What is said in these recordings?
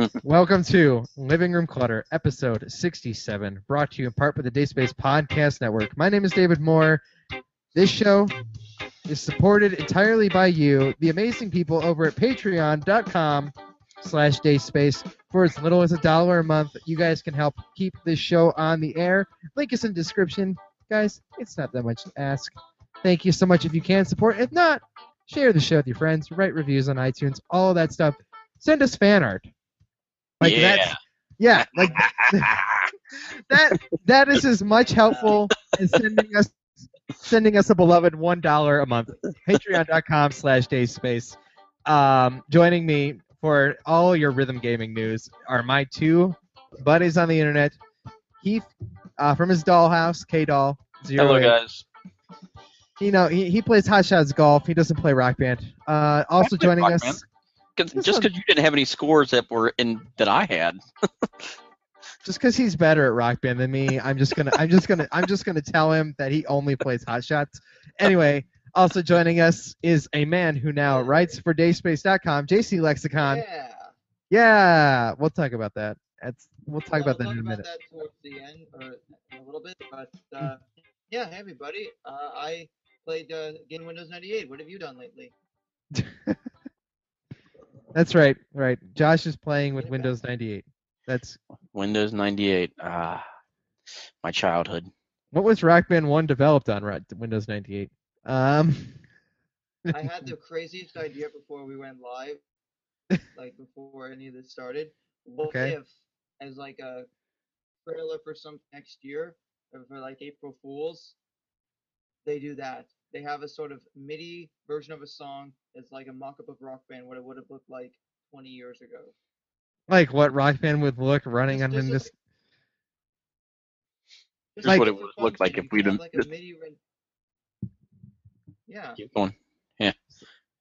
Welcome to Living Room Clutter, episode 67, brought to you in part by the Dayspace Podcast Network. My name is David Moore. This show is supported entirely by you, the amazing people over at patreon.com slash dayspace. For as little as a dollar a month, you guys can help keep this show on the air. Link is in description. Guys, it's not that much to ask. Thank you so much if you can support. If not, share the show with your friends, write reviews on iTunes, all that stuff. Send us fan art. Like yeah. that's yeah, like that that is as much helpful as sending us sending us a beloved one dollar a month. Patreon.com slash dayspace. Um joining me for all your rhythm gaming news are my two buddies on the internet. Heath uh, from his dollhouse, K Doll. Hello, guys. You know, he, he plays Hot Shots Golf. He doesn't play Rock Band. Uh, also joining us. Band. 'Cause- just because you didn't have any scores that were in that I had. just because he's better at rock band than me i'm just gonna i'm just gonna i'm just gonna tell him that he only plays hot shots anyway also joining us is a man who now writes for dayspace.com jc lexicon yeah, Yeah. we'll talk about that That's, we'll talk about that I'll in a minute that towards the end, or a little bit. But uh, yeah, hey everybody. Uh, I played uh, Game Windows 98. What have you done lately? that's right right josh is playing with windows 98 that's Windows 98. Ah, my childhood. what was rock band 1 developed on Ro- windows 98 um I had the craziest idea before we went live, like before any of this started. What Okay. if, as like a trailer for some next year, or for like April Fools, they do that. They have a sort of MIDI version of a song that's like a mock-up of Rock Band, what it would have looked like 20 years ago. like what rock band would look running on this. just Here's Like- what it would look like if we'd can have. have like a MIDI ren- Yeah. Keep going. Yeah.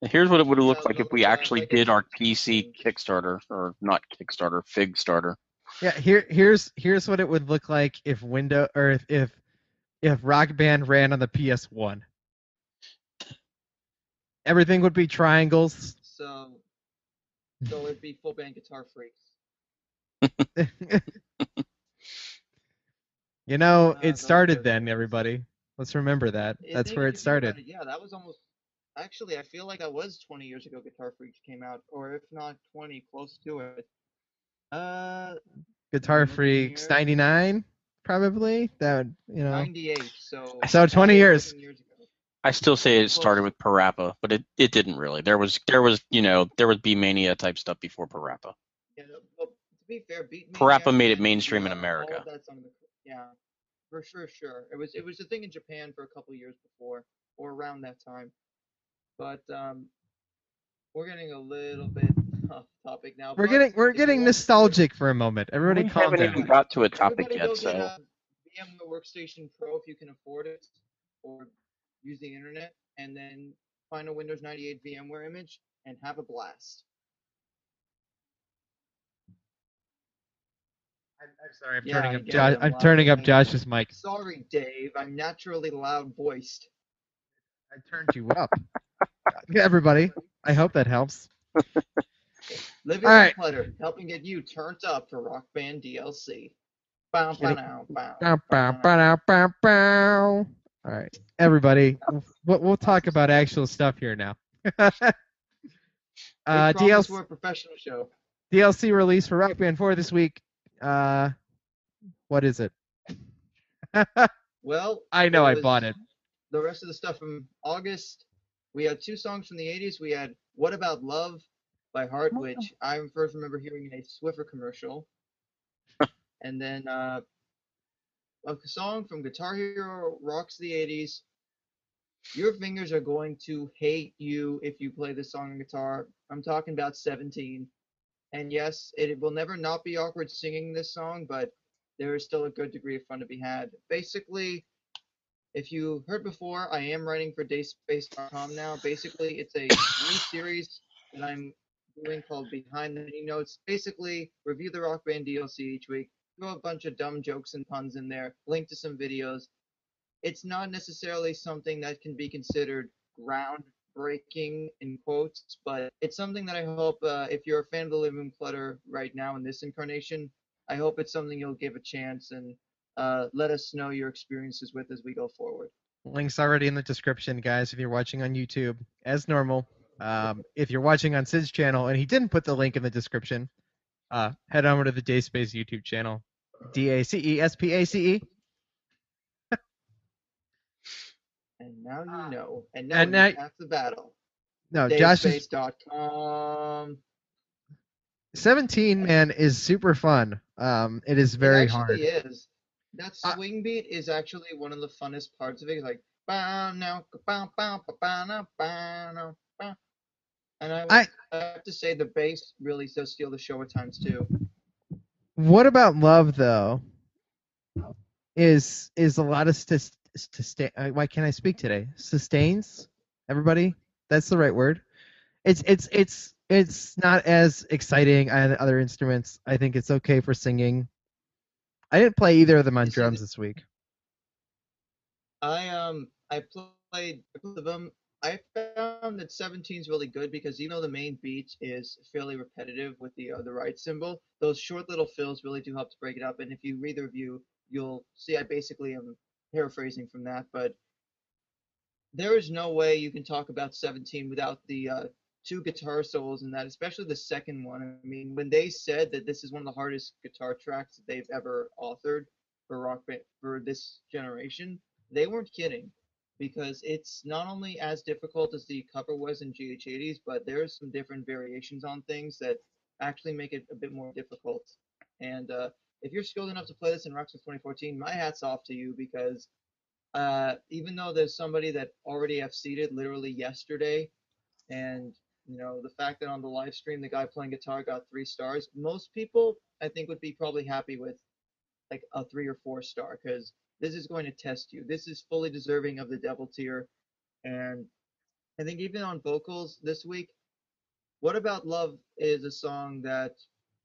Here's what it would have looked Yeah, like if we actually like did our PC. Kickstarter, or not Kickstarter, Fig starter. Yeah, here here's here's what it would look like if window or if if, if Rock Band ran on the PS1. Everything would be triangles. So, so it'd be full band guitar freaks. you know, Uh, it started then, everybody. Let's remember that. I That's where it you think about started. it, yeah, that was almost. Actually, I feel like I was 20 years ago. Guitar Freaks came out, or if not 20, close to it. Uh, Guitar Freaks 99 probably. That would, you know. 98. So. So 20 years. years ago. I still say it started with Parappa, but it, it didn't really. There was there was you know there was Bemani type stuff before Parappa. Yeah, no, well, to be fair, Beat Parappa made it mainstream in America. of that's on the- yeah, for sure, sure. It was it was a thing in Japan for a couple years before, or around that time. But um, we're getting a little bit off topic now. We're getting we're getting nostalgic for a moment. Everybody we calm haven't down. even got to a topic Everybody yet, so get a VMware Workstation Pro if you can afford it, or use the internet, and then find a Windows 98 VMware image and have a blast. I'm, I'm sorry. I'm Yeah, turning up Josh. I'm I'm turning up. Josh's mic. Sorry, Dave. I'm naturally loud voiced. I turned you up. Everybody, I hope that helps. Living All right. Clutter, helping get you turned up for Rock Band DLC. Bow, bow, Bow, bow, bow. bow, bow, bow. All right, everybody, we'll, we'll talk about actual stuff here now. uh, DLC, We're a professional show. DLC release for Rock Band 4 this week. Uh, what is it? Well, I know I bought it. The rest of the stuff from August, we had two songs from the 80s. We had What About Love by Heart, which I first remember hearing in a Swiffer commercial. and then uh, a song from Guitar Hero Rocks the 80s. Your fingers are going to hate you if you play this song on guitar. I'm talking about 17. And yes, it will never not be awkward singing this song, but there is still a good degree of fun to be had. Basically, if you heard before, I am writing for dayspace.com now. Basically, it's a new series that I'm doing called Behind the Notes. Basically, review the Rock Band DLC each week, throw a bunch of dumb jokes and puns in there, link to some videos. It's not necessarily something that can be considered groundbreaking in quotes, but it's something that I hope uh, if you're a fan of the Living Clutter right now in this incarnation, I hope it's something you'll give a chance and uh, let us know your experiences with as we go forward. Links already in the description, guys. If you're watching on YouTube, as normal. Um, if you're watching on Sid's channel and he didn't put the link in the description, uh, head over to the Dayspace YouTube channel. D A C E S P A C E. And now you know. And now And you have the battle. No, Josh is 17 man is super fun. Um, it is very it hard. is. That Uh, swing beat is actually one of the funnest parts of it. It's like bow now, bow bow bow bow now, bow now, bow. And I, I- I have to say the bass really does steal the show at times too. What about love though? Is is a lot of st- sustain. uh, Why can't I speak today? Sustains. Everybody, that's the right word. It's it's it's it's not as exciting on other instruments. I think it's okay for singing. I didn't play either of them on drums this week. I um I played both of them. I found that 17 is really good because even though the main beat is fairly repetitive with the uh, the right cymbal, those short little fills really do help to break it up. And if you read the review, you'll see I basically am paraphrasing from that, but there is no way you can talk about 17 without the uh, two guitar solos in that, especially the second one. I mean, when they said that this is one of the hardest guitar tracks that they've ever authored for rock band for this generation, they weren't kidding because it's not only as difficult as the cover was in GH80s, but there's some different variations on things that actually make it a bit more difficult. And uh, if you're skilled enough to play this in Rocksmith 2014, my hat's off to you because uh, even though there's somebody that already seated literally yesterday, and you know the fact that on the live stream the guy playing guitar got three stars, most people I think would be probably happy with like a three or four star because this is going to test you. This is fully deserving of the devil tier, and I think even on vocals this week, "What About Love" is a song that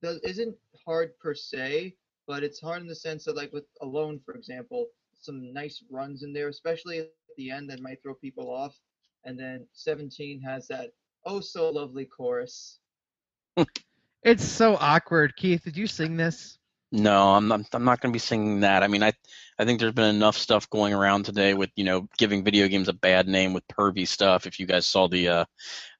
does isn't hard per se, but it's hard in the sense that like with "Alone," for example, some nice runs in there, especially at the end that might throw people off, and then 17 has that oh so lovely chorus. It's so awkward. Keith, did you sing this? No, I'm not. I'm not going to be singing that. I mean, I, I think there's been enough stuff going around today with you know giving video games a bad name with pervy stuff. If you guys saw the uh,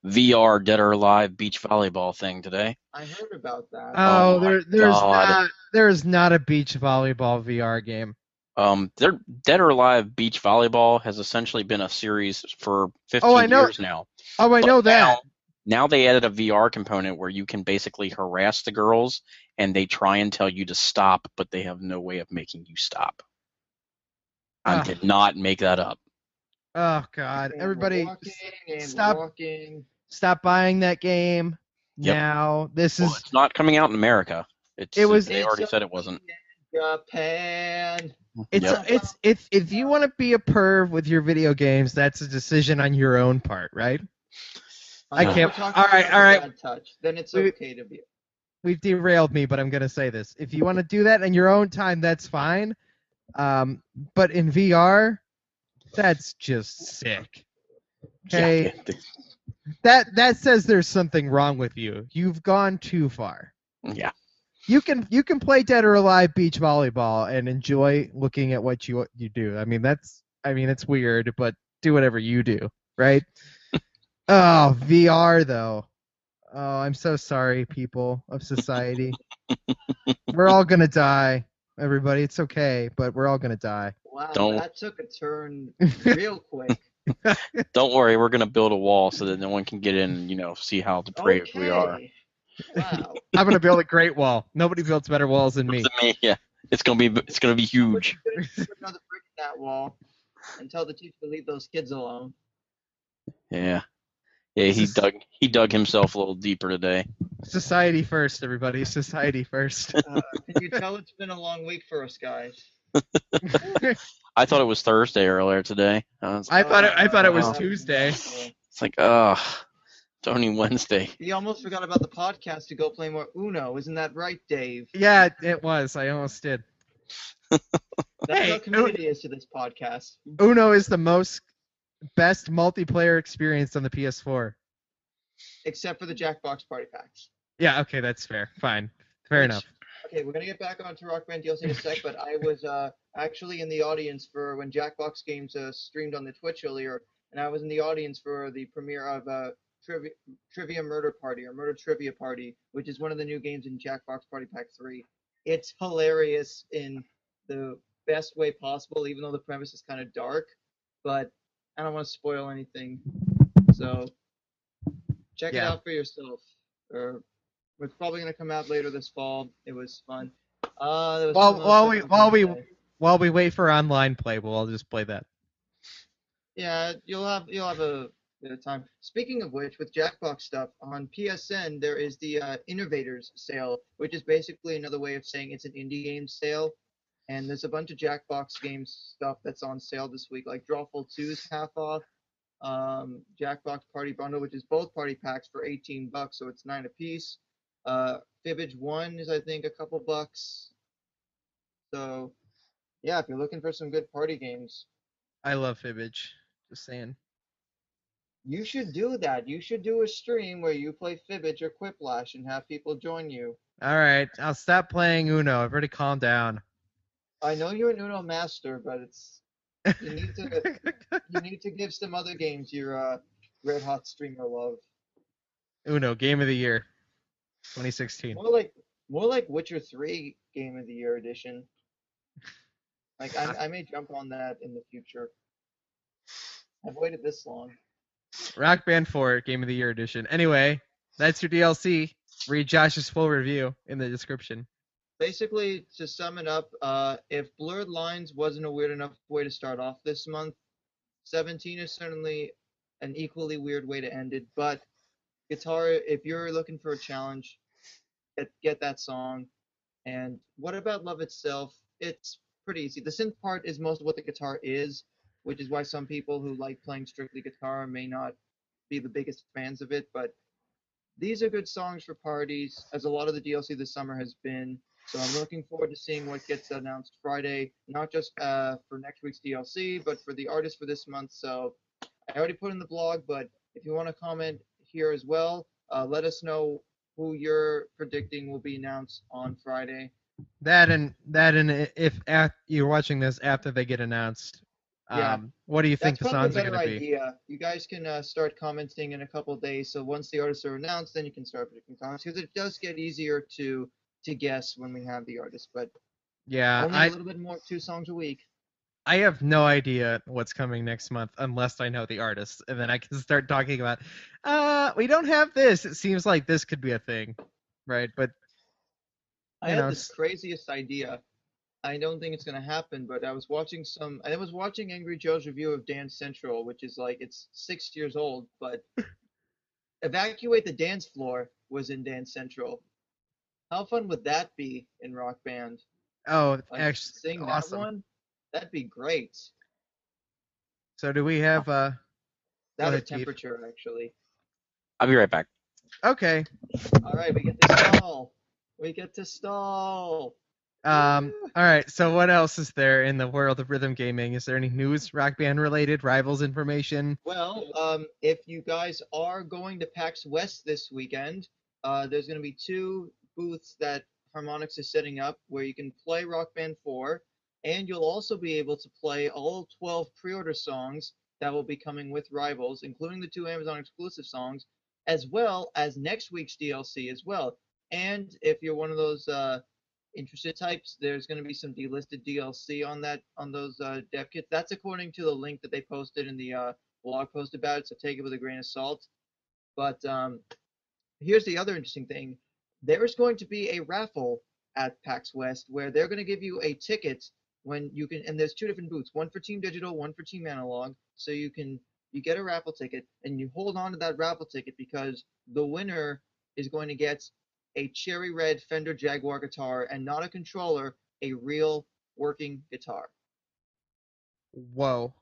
VR Dead or Alive beach volleyball thing today, I heard about that. Oh, Oh there, there's God. not there is not a beach volleyball VR game. um, their Dead or Alive beach volleyball has essentially been a series for 15 Oh, I know. years now. Oh, I But know that. Now, now they added a VR component where you can basically harass the girls and they try and tell you to stop, but they have no way of making you stop. I Ah. did not make that up. Oh God! Everybody, walking and we're stop. walking. stop buying that game Yep. now. This Well, is it's not coming out in America. It's, It was- They It's already said it wasn't. Japan. it's Yep. it's it's if you want to be a perv with your video games, that's a decision on your own part, right? I can't- we're talking all right, about all the right. bad Touch. Then it's We- okay to be. We've derailed me, but I'm gonna say this: if you want to do that in your own time, that's fine. Um, but in VR, that's just sick. Okay, Yeah. that that says there's something wrong with you. You've gone too far. Yeah. you can you can play dead or alive beach volleyball and enjoy looking at what you you do. I mean that's I mean it's weird, but do whatever you do, right? Oh, VR though. Oh, I'm so sorry, people of society. we're all gonna die, everybody. It's okay, but we're all gonna die. Wow, Don't- that took a turn real quick. Don't worry, we're gonna build a wall so that no one can get in and you know see how depraved we are. Wow. I'm gonna build a great wall. Nobody builds better walls than me. Yeah, it's gonna be it's gonna be huge. Put another brick in that wall and tell the teacher to leave those kids alone. Yeah, yeah. He dug he dug himself a little deeper today. Society first, everybody. Society first. Uh, can you tell it's been a long week for us guys? I thought it was Thursday earlier today. I was, I thought it, I thought it was Wow. Tuesday. it's like, oh, it's only Wednesday. He almost forgot about the podcast to go play more Uno. Isn't that right, Dave? Yeah, it was. I almost did. That's Hey, how community is to this podcast. Uno is the most best multiplayer experience on the PS4. except for the Jackbox party packs. Yeah, okay, that's fair. Fine. Fair Which- enough. Okay, we're gonna get back onto Rock Band DLC in a sec, but I was uh, actually in the audience for when Jackbox Games uh, streamed on the Twitch earlier, and I was in the audience for the premiere of uh, Trivia, Trivia Murder Party or Murder Trivia Party, which is one of the new games in Jackbox Party Pack 3. It's hilarious in the best way possible, even though the premise is kind of dark, but I don't want to spoil anything. So check it out for yourself. Or it's probably gonna come out later this fall. It was fun. Uh, was While- while we- while we- say. While we wait for online play, we'll all just play that. Yeah, you'll have you'll have a bit of time. Speaking of which, with Jackbox stuff on PSN, there is the uh, Innovators sale, which is basically another way of saying it's an indie game sale. And there's a bunch of Jackbox games stuff that's on sale this week, like Drawful 2's half off, um, Jackbox Party Bundle, which is both party packs for 18 bucks, so it's nine apiece. Uh, Fibbage 1 is I think a couple bucks. So, yeah, if you're looking for some good party games, I love Fibbage. Just saying. You should do that. You should do a stream where you play Fibbage or Quiplash and have people join you. All right, I'll stop playing Uno. I've already calmed down. I know you're an Uno master, but it's you need to you need to give some other games your uh, red hot streamer love. Uno Game of the Year, 2016. More like more like Witcher 3 Game of the Year edition. Like I, I may jump on that in the future. I've waited this long. Rock Band 4 Game of the Year edition. Anyway, that's your DLC. Read Josh's full review in the description. Basically to sum it up uh, if blurred lines wasn't a weird enough way to start off this month 17 is certainly an equally weird way to end it but guitar if you're looking for a challenge get, get that song. And what about love itself? It's pretty easy. The synth part is most of what the guitar is which is why some people who like playing strictly guitar may not be the biggest fans of it but these are good songs for parties as a lot of the dlc this summer has been so I'm looking forward to seeing what gets announced Friday, not just uh, for next week's DLC, but for the artist for this month. So I already put in the blog, but if you want to comment here as well, uh, let us know who you're predicting will be announced on Friday. That and that and if you're watching this after they get announced, um, Yeah. what do you think That's the songs a are going to be? idea. You guys can uh, start commenting in a couple of days. So once the artists are announced, then you can start predicting songs because it does get easier to to guess when we have the artist. But Yeah, only I a little bit more, two songs a week. I have no idea what's coming next month unless I know the artist, and then I can start talking about. Uh, we don't have this. It seems like this could be a thing, right? But I had know, this craziest idea. I don't think it's gonna happen, but I was watching some. I was watching Angry Joe's review of Dance Central, which is like it's six years old, but Evacuate the Dance Floor was in Dance Central. How fun would that be in Rock Band? oh, Like actually, sing awesome. that one? That'd be great. So do we have? Uh, That ahead, or Keith. temperature, actually. I'll be right back. okay. All right, we get to stall. We get to stall. Um. All right. So what else is there in the world of rhythm gaming? Is there any news, rock band related, rivals information? Well, um, if you guys are going to PAX West this weekend, uh, there's going to be two booths that Harmonix is setting up where you can play Rock Band 4, and you'll also be able to play all 12 pre-order songs that will be coming with Rivals, including the two Amazon exclusive songs, as well as next week's DLC as well. And if you're one of those uh, interested types, there's going to be some delisted DLC on that on those uh, dev kits. That's according to the link that they posted in the uh, blog post about it, so take it with a grain of salt. But um, here's the other interesting thing: there's going to be a raffle at PAX West where they're going to give you a ticket when you can, and there's two different booths, one for Team Digital, one for Team Analog. So you can you get a raffle ticket and you hold on to that raffle ticket because the winner is going to get a cherry red Fender Jaguar guitar and not a controller, a real working guitar. Whoa.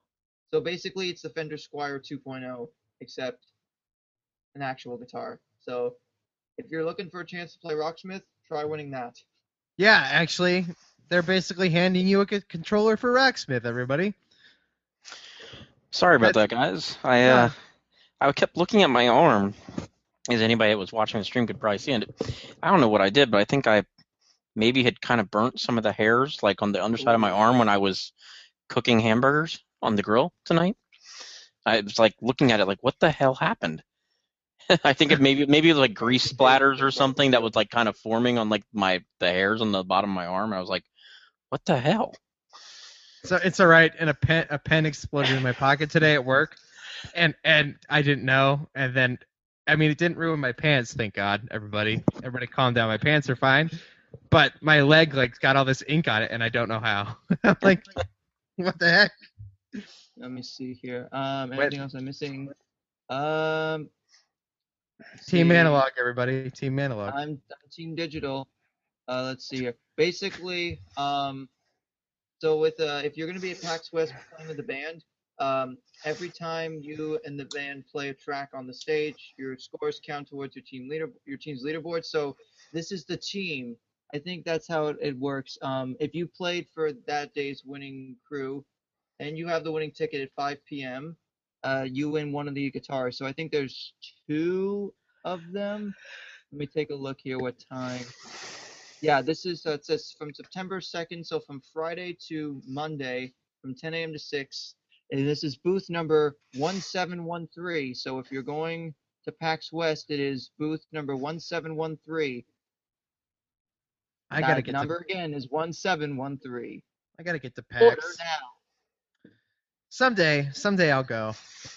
So basically, it's the Fender Squier 2.0, except an actual guitar. So if you're looking for a chance to play Rocksmith, try winning that. Yeah, actually, they're basically handing you a c- controller for Rocksmith. Everybody. Sorry about That's- that, guys. I Yeah. uh, I kept looking at my arm. As anybody that was watching the stream could probably see it. I don't know what I did, but I think I maybe had kind of burnt some of the hairs, like on the underside of my arm when I was cooking hamburgers on the grill tonight. I was like looking at it, like, what the hell happened? I think it maybe maybe it was like grease splatters or something that was like kind of forming on like my the hairs on the bottom of my arm. I was like, what the hell? So it's all right. And a pen a pen exploded in my pocket today at work, and and I didn't know. And then, I mean, it didn't ruin my pants. Thank God. Everybody, everybody, calm down. My pants are fine, but my leg like got all this ink on it, and I don't know how. I'm like, what the heck? Let me see here. Um, Wait. anything else I'm missing? Um, let's Team. Analog, everybody. Team Analog. I'm, I'm Team Digital. Uh, let's see here. Basically, um, so with uh, if you're going to be at PAX West playing with the band, um, every time you and the band play a track on the stage, your scores count towards your team leader, your team's leaderboard. So this is the team. I think that's how it, it works. Um, if you played for that day's winning crew, and you have the winning ticket at 5 p.m., uh, you win one of the guitars. So I think there's two of them. Let me take a look here. What time? Yeah, this is uh, it says from September 2nd, so from Friday to Monday, from 10 a.m. to 6. And this is booth number 1713. So if you're going to PAX West, it is booth number 1713. I gotta That get number to, again is 1713. I gotta get to Order PAX. now. Someday, someday I'll go.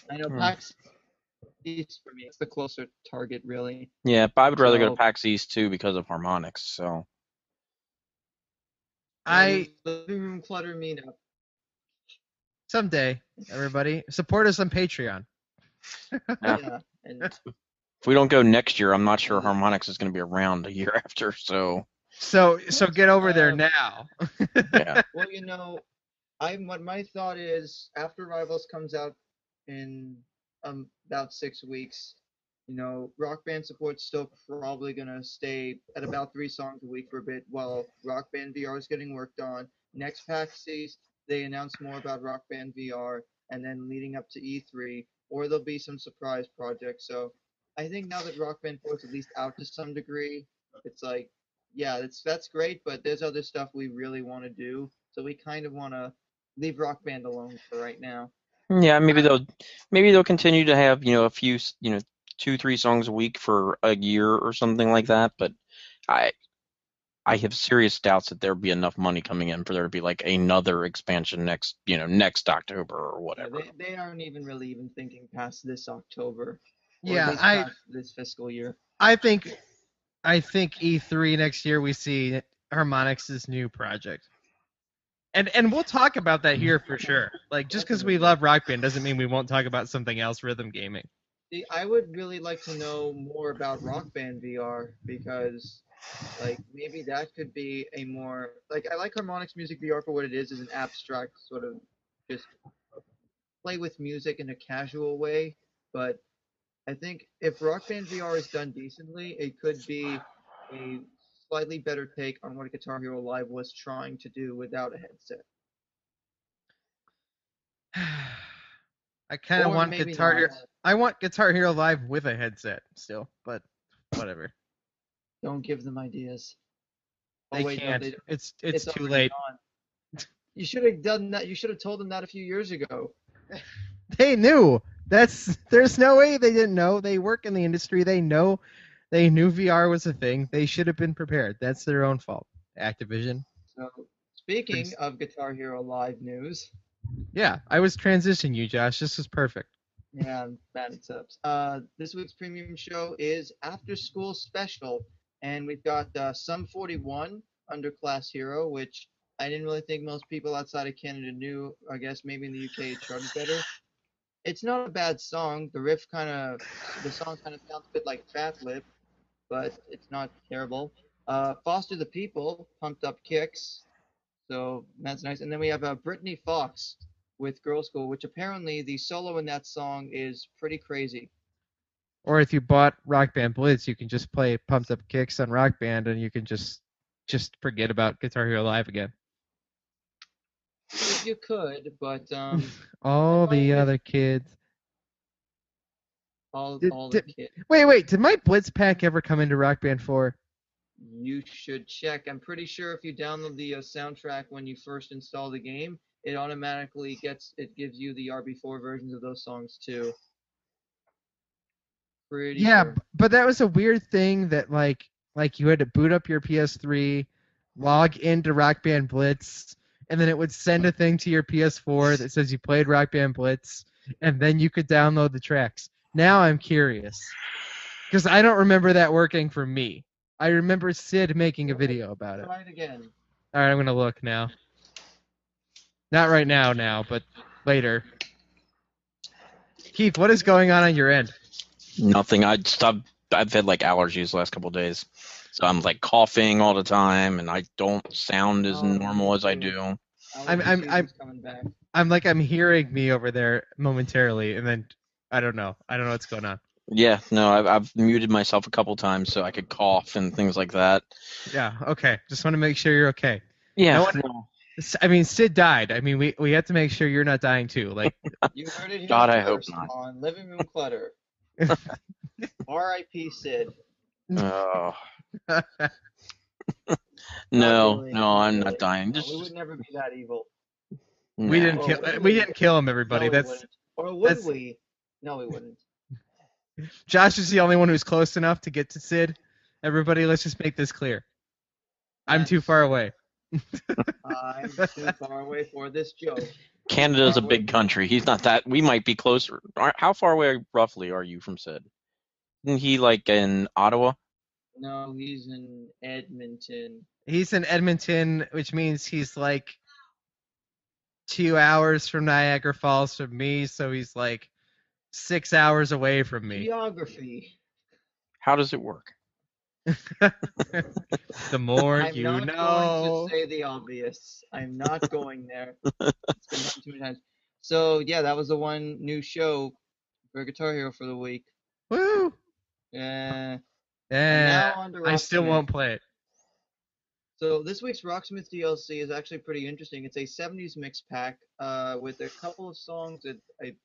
I know Hmm. PAX East for me. It's the closer target, really. Yeah, but I would rather go to PAX East too because of Harmonix. So I living room clutter meetup. someday, everybody, support us on Patreon. Yeah. Yeah, and if we don't go next year, I'm not sure Harmonix is going to be around a year after. So So so get over there now. yeah, well, you know, I what my thought is after Rivals comes out in um about six weeks, you know, Rock Band support's still probably gonna stay at about three songs a week for a bit while Rock Band VR is getting worked on. Next PAX East, they announce more about Rock Band VR, and then leading up to E3, or there'll be some surprise projects. So I think now that Rock Band 4 is at least out to some degree, it's like, yeah, that's that's great, but there's other stuff we really want to do. So we kind of want to leave Rock Band alone for right now. yeah. Maybe they'll maybe they'll continue to have you know a few you know two three songs a week for a year or something like that. But I I have serious doubts that there'll be enough money coming in for there to be like another expansion next you know next October or Yeah, whatever. they, they aren't even really even thinking past this October. Yeah, least I this fiscal year. I think I think E3 next year we see Harmonix's new project. And and we'll talk about that here for sure. Like just because we love Rock Band doesn't mean we won't talk about something else, rhythm gaming. See, I would really like to know more about Rock Band VR because, like, maybe that could be a more like I like Harmonix Music VR for what it is, is an abstract sort of just play with music in a casual way. But I think if Rock Band VR is done decently, it could be a slightly better take on what Guitar Hero Live was trying to do without a headset. I kind of want Guitar not. Hero. I want Guitar Hero Live with a headset still, but whatever. Don't give them ideas. Oh, They wait, can't. they- it's it's, too late. gone. You should have done that. You should have told them that a few years ago. They knew. That's there's no way they didn't know. They work in the industry. They know. They knew VR was a thing. They should have been prepared. That's their own fault. Activision. So, speaking of Guitar Hero Live news, Yeah, I was transitioning you, Josh. This is perfect. yeah, I'm bad at. Uh, this week's premium show is After School Special, and we've got uh, Sum 41 Underclass Hero, which I didn't really think most people outside of Canada knew. I guess maybe in the UK it charted better. It's not a bad song. The riff kind of, the song kind of sounds a bit like Fat Lip, but it's not terrible. Uh, Foster the People, Pumped Up Kicks, so that's nice. And then we have uh, Britny Fox with Girlschool, which apparently the solo in that song is pretty crazy. Or if you bought Rock Band Blitz, you can just play Pumped Up Kicks on Rock Band, and you can just just forget about Guitar Hero Live again. you could, but um, All the other kids. All Did- all the kids. Wait, wait. Did my Blitz pack ever come into Rock Band 4? You should check. I'm pretty sure if you download the uh, soundtrack when you first install the game, it automatically gets it gives you the RB4 versions of those songs too. Pretty Yeah, sure. but that was a weird thing that like like you had to boot up your PS3, log into Rock Band Blitz, and then it would send a thing to your PS4 that says you played Rock Band Blitz, and then you could download the tracks. Now I'm curious because I don't remember that working for me. I remember Sid making a video about it. Try it again. All right, I'm gonna look now. Not right now, now, but later. Keith, what is going on on your end? Nothing. I just I've, I've had like allergies the last couple of days, so I'm like coughing all the time, and I don't sound as Oh, normal as I do. I'm- I'm- I'm- I'm like I'm hearing me over there momentarily, and then I don't know. I don't know what's going on. Yeah, no, I've, I've muted myself a couple times so I could cough and things like that. Yeah. Okay. Just want to make sure you're okay. Yeah, No one- no. S- I mean, Sid died. I mean, we we have to make sure you're not dying too. Like, You heard it here God, I hope not. on Living Room Clutter. R.I.P. Sid. Oh. no, really, no, I'm really. not dying. No, Just we would never be that evil. we nah. didn't kill. really? We didn't kill him, everybody. no, That's. Or would that's- we? No, we wouldn't. Josh is the only one who's close enough to get to Sid. Everybody, let's just make this clear. I'm too far away. I'm too far away for this joke. Canada's a big country. He's not that. We might be closer. Are- How far away roughly are you from Sid? Isn't he like in Ottawa? No, he's in Edmonton. He's in Edmonton, which means he's like two hours from Niagara Falls from me, so he's like six hours away from me. Geography. How does it work? the more I'm you not know. going to say the obvious. I'm not going there. It's been done too many times. So yeah, that was the one new show for Guitar Hero for the week. Woo! Yeah. Yeah, now on to I still won't play it. So this week's Rocksmith DLC is actually pretty interesting. It's a 70s mix pack uh, with a couple of songs that I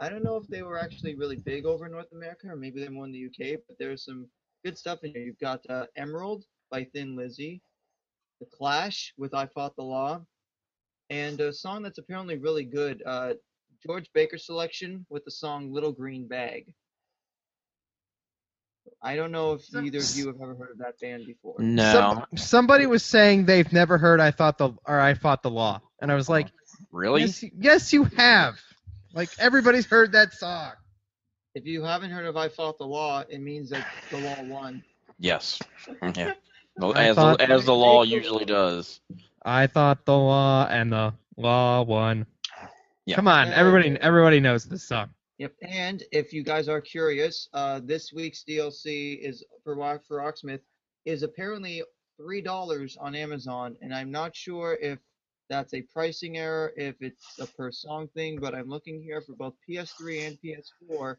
I don't know if they were actually really big over in North America or maybe they're more in the UK, but there's some good stuff in here. You've got uh, Emerald by Thin Lizzy, The Clash with I Fought the Law, and a song that's apparently really good, uh, George Baker selection with the song Little Green Bag. I don't know if either of you have ever heard of that band before. No, Some- somebody was saying they've never heard I thought the or I fought the law, and I was like, really? yes, yes, you have. Like everybody's heard that song. If you haven't heard of I Fought the Law, it means that the law won. Yes. Yeah. Well, as thought- as the law usually does. I thought the law and the law won. Yeah. Come on, everybody, everybody knows this song. Yep. And if you guys are curious, uh, this week's DLC is for Rock for Rocksmith is apparently three dollars on Amazon, and I'm not sure if that's a pricing error, if it's a per song thing, but I'm looking here for both PS3 and PS4.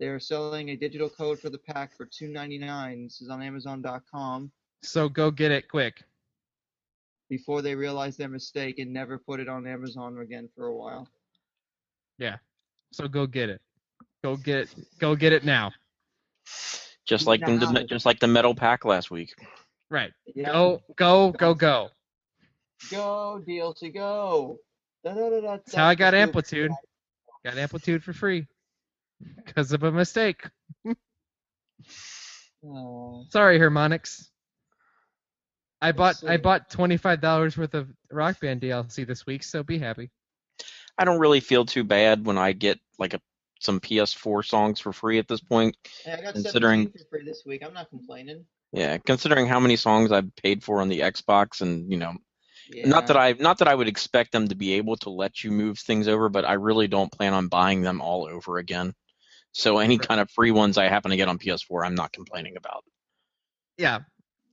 They're selling a digital code for the pack for $2.99. This is on Amazon.com. So go get it quick. Before they realize their mistake and never put it on Amazon again for a while. Yeah. So go get it. Go get. Go get it now. Just like in the just like the metal pack last week. Right. Yeah. Go, go, go, go. Go, DLC, go. That's how I got amplitude. Got amplitude for free because of a mistake. Oh. Sorry, Harmonix. I Let's bought I bought twenty five dollars worth of Rock Band DLC this week, so be happy. I don't really feel too bad when I get like a some PS4 songs for free at this point. Hey, I got Considering- for free this week. I'm not complaining. Yeah, considering how many songs I've paid for on the Xbox, and you know, Yeah. not that I not that I would expect them to be able to let you move things over, but I really don't plan on buying them all over again. So any Right. kind of free ones I happen to get on PS4, I'm not complaining about. Yeah,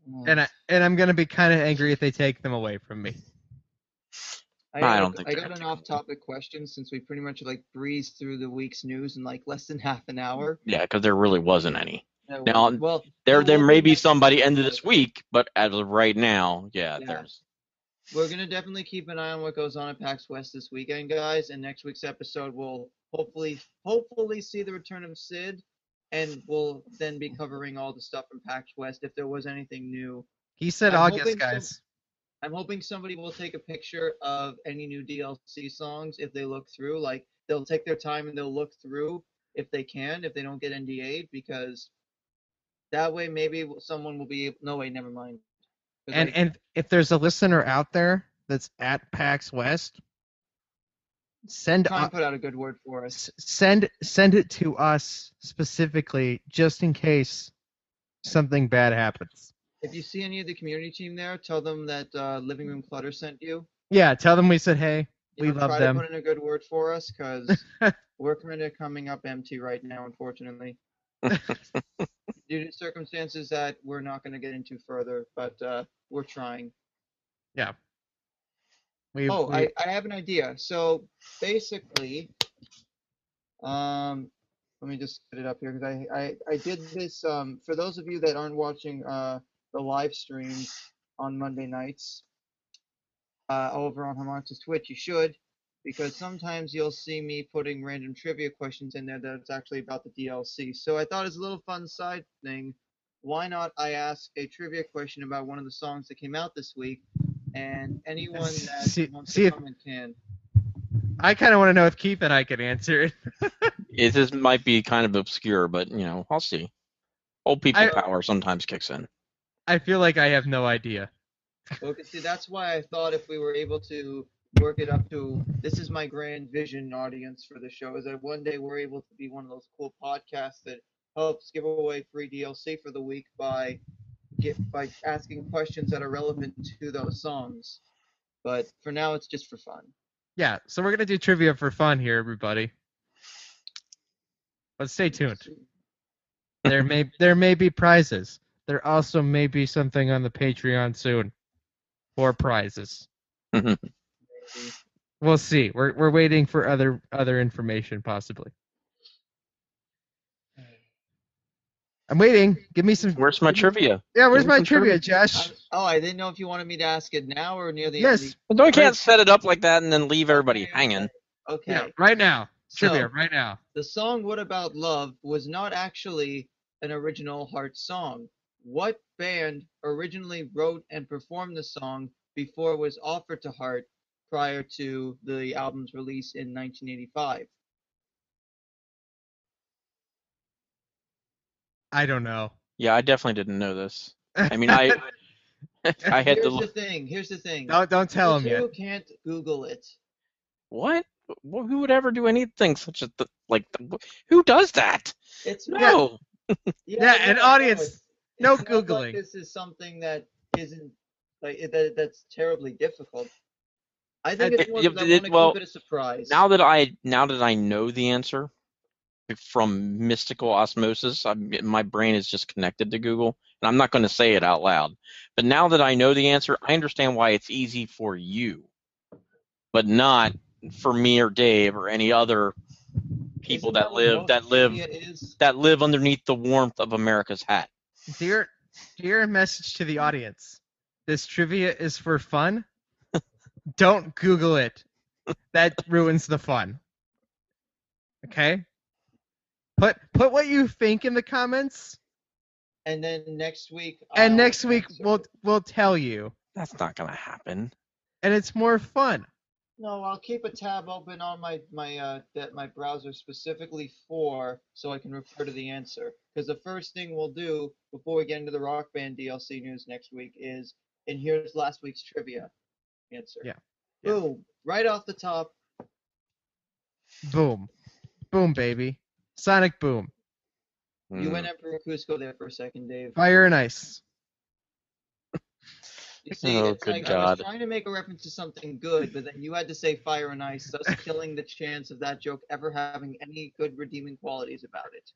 Mm. and I and I'm gonna be kind of angry if they take them away from me. I, I got- don't think I got an off-topic question since we pretty much like breezed through the week's news in like less than half an hour. Yeah, because there really wasn't any. No, Now, well, There there there may be somebody next some by the week, end of this week, but as of right now, yeah, Yeah. there's we're gonna definitely keep an eye on what goes on at PAX West this weekend, guys. And next week's episode will hopefully hopefully see the return of Sid, and we'll then be covering all the stuff from PAX West if there was anything new. He said I'm August, hoping some- guys. I'm hoping somebody will take a picture of any new DLC songs if they look through. Like they'll take their time and they'll look through if they can, if they don't get NDA'd, because that way maybe someone will be. No way, never mind. And like, and if there's a listener out there that's at PAX West, send try put out a good word for us. send send it to us specifically, just in case something bad happens. If you see any of the community team there, tell them that uh, Living Room Clutter sent you. Yeah, tell them we said hey. You We know, love try them. to put in a good word for us because we're kind of coming up empty right now, unfortunately. Due to circumstances that we're not going to get into further, but uh, we're trying. We, Oh, we- I, I have an idea. So basically, um, let me just get it up here because I, I, I did this. Um, for those of you that aren't watching uh, the live streams on Monday nights uh, over on Harmonix's Twitch, you should because sometimes you'll see me putting random trivia questions in there that's actually about the DLC. So I thought as a little fun side thing, why not I ask a trivia question about one of the songs that came out this week, and anyone that See- wants see to if- comment can. I kind of want to know if Keith and I can answer it. It this might be kind of obscure, but you know, I'll see. Old people I- power sometimes kicks in. I feel like I have no idea. Okay, see, that's why I thought if we were able to work it up to this is my grand vision audience for the show is that one day we're able to be one of those cool podcasts that helps give away free DLC for the week by get by asking questions that are relevant to those songs. But for now, it's just for fun. Yeah, so we're gonna do trivia for fun here, everybody. But stay tuned. There may there may be prizes. There also may be something on the Patreon soon for prizes. Maybe. We'll see. We're we're waiting for other other information possibly. I'm waiting. Give me some. Where's my trivia? Yeah, where's my trivia, trivia? Josh? I- oh, I didn't know if you wanted me to ask it now or near the Yes. end. Well, we can't set it up like that and then leave everybody Okay, hanging. Okay. Yeah, right now. So- Trivia, right now. The song What About Love was not actually an original Heart song. What band originally wrote and performed the song before it was offered to Heart prior to the album's release in 1985? I don't know. Yeah, I definitely didn't know this. I mean, I I had Here's to the thing. Here's the thing. don't don't tell him you yet. two can't Google it. What? Well, who would ever do anything such a th- like? The, who does that? It's No. Yeah, I and know, audience, it's- no it's not like Googling. this is something that isn't like that, that's terribly difficult. I think it's more yeah, that I it- want to well, keep it a surprise. Now that I now that I know the answer from mystical osmosis, I, my brain is just connected to Google, and I'm not going to say it out loud. But now that I know the answer, I understand why it's easy for you, but not for me or Dave or any other people Isn't that live that live Is? that live underneath the warmth of America's hat. Dear dear message to the audience. This trivia is for fun. Don't Google it. That ruins the fun. Okay? Put put what you think in the comments, And then next week. and I'll next week answer. we'll we'll tell you. That's not going to happen. And it's more fun. No, I'll keep a tab open on my my uh that my browser specifically for so I can refer to the answer. Because the first thing we'll do before we get into the Rock Band DLC news next week is, and here's last week's trivia answer. Yeah. Yeah. Boom! Right off the top. Boom. Boom, baby. Sonic boom. You Mm. went Emperor Kuzco there for a second, Dave. Fire and ice. You see, Oh, it's good like I was trying to make a reference to something good, but then you had to say fire and ice, thus killing the chance of that joke ever having any good redeeming qualities about it.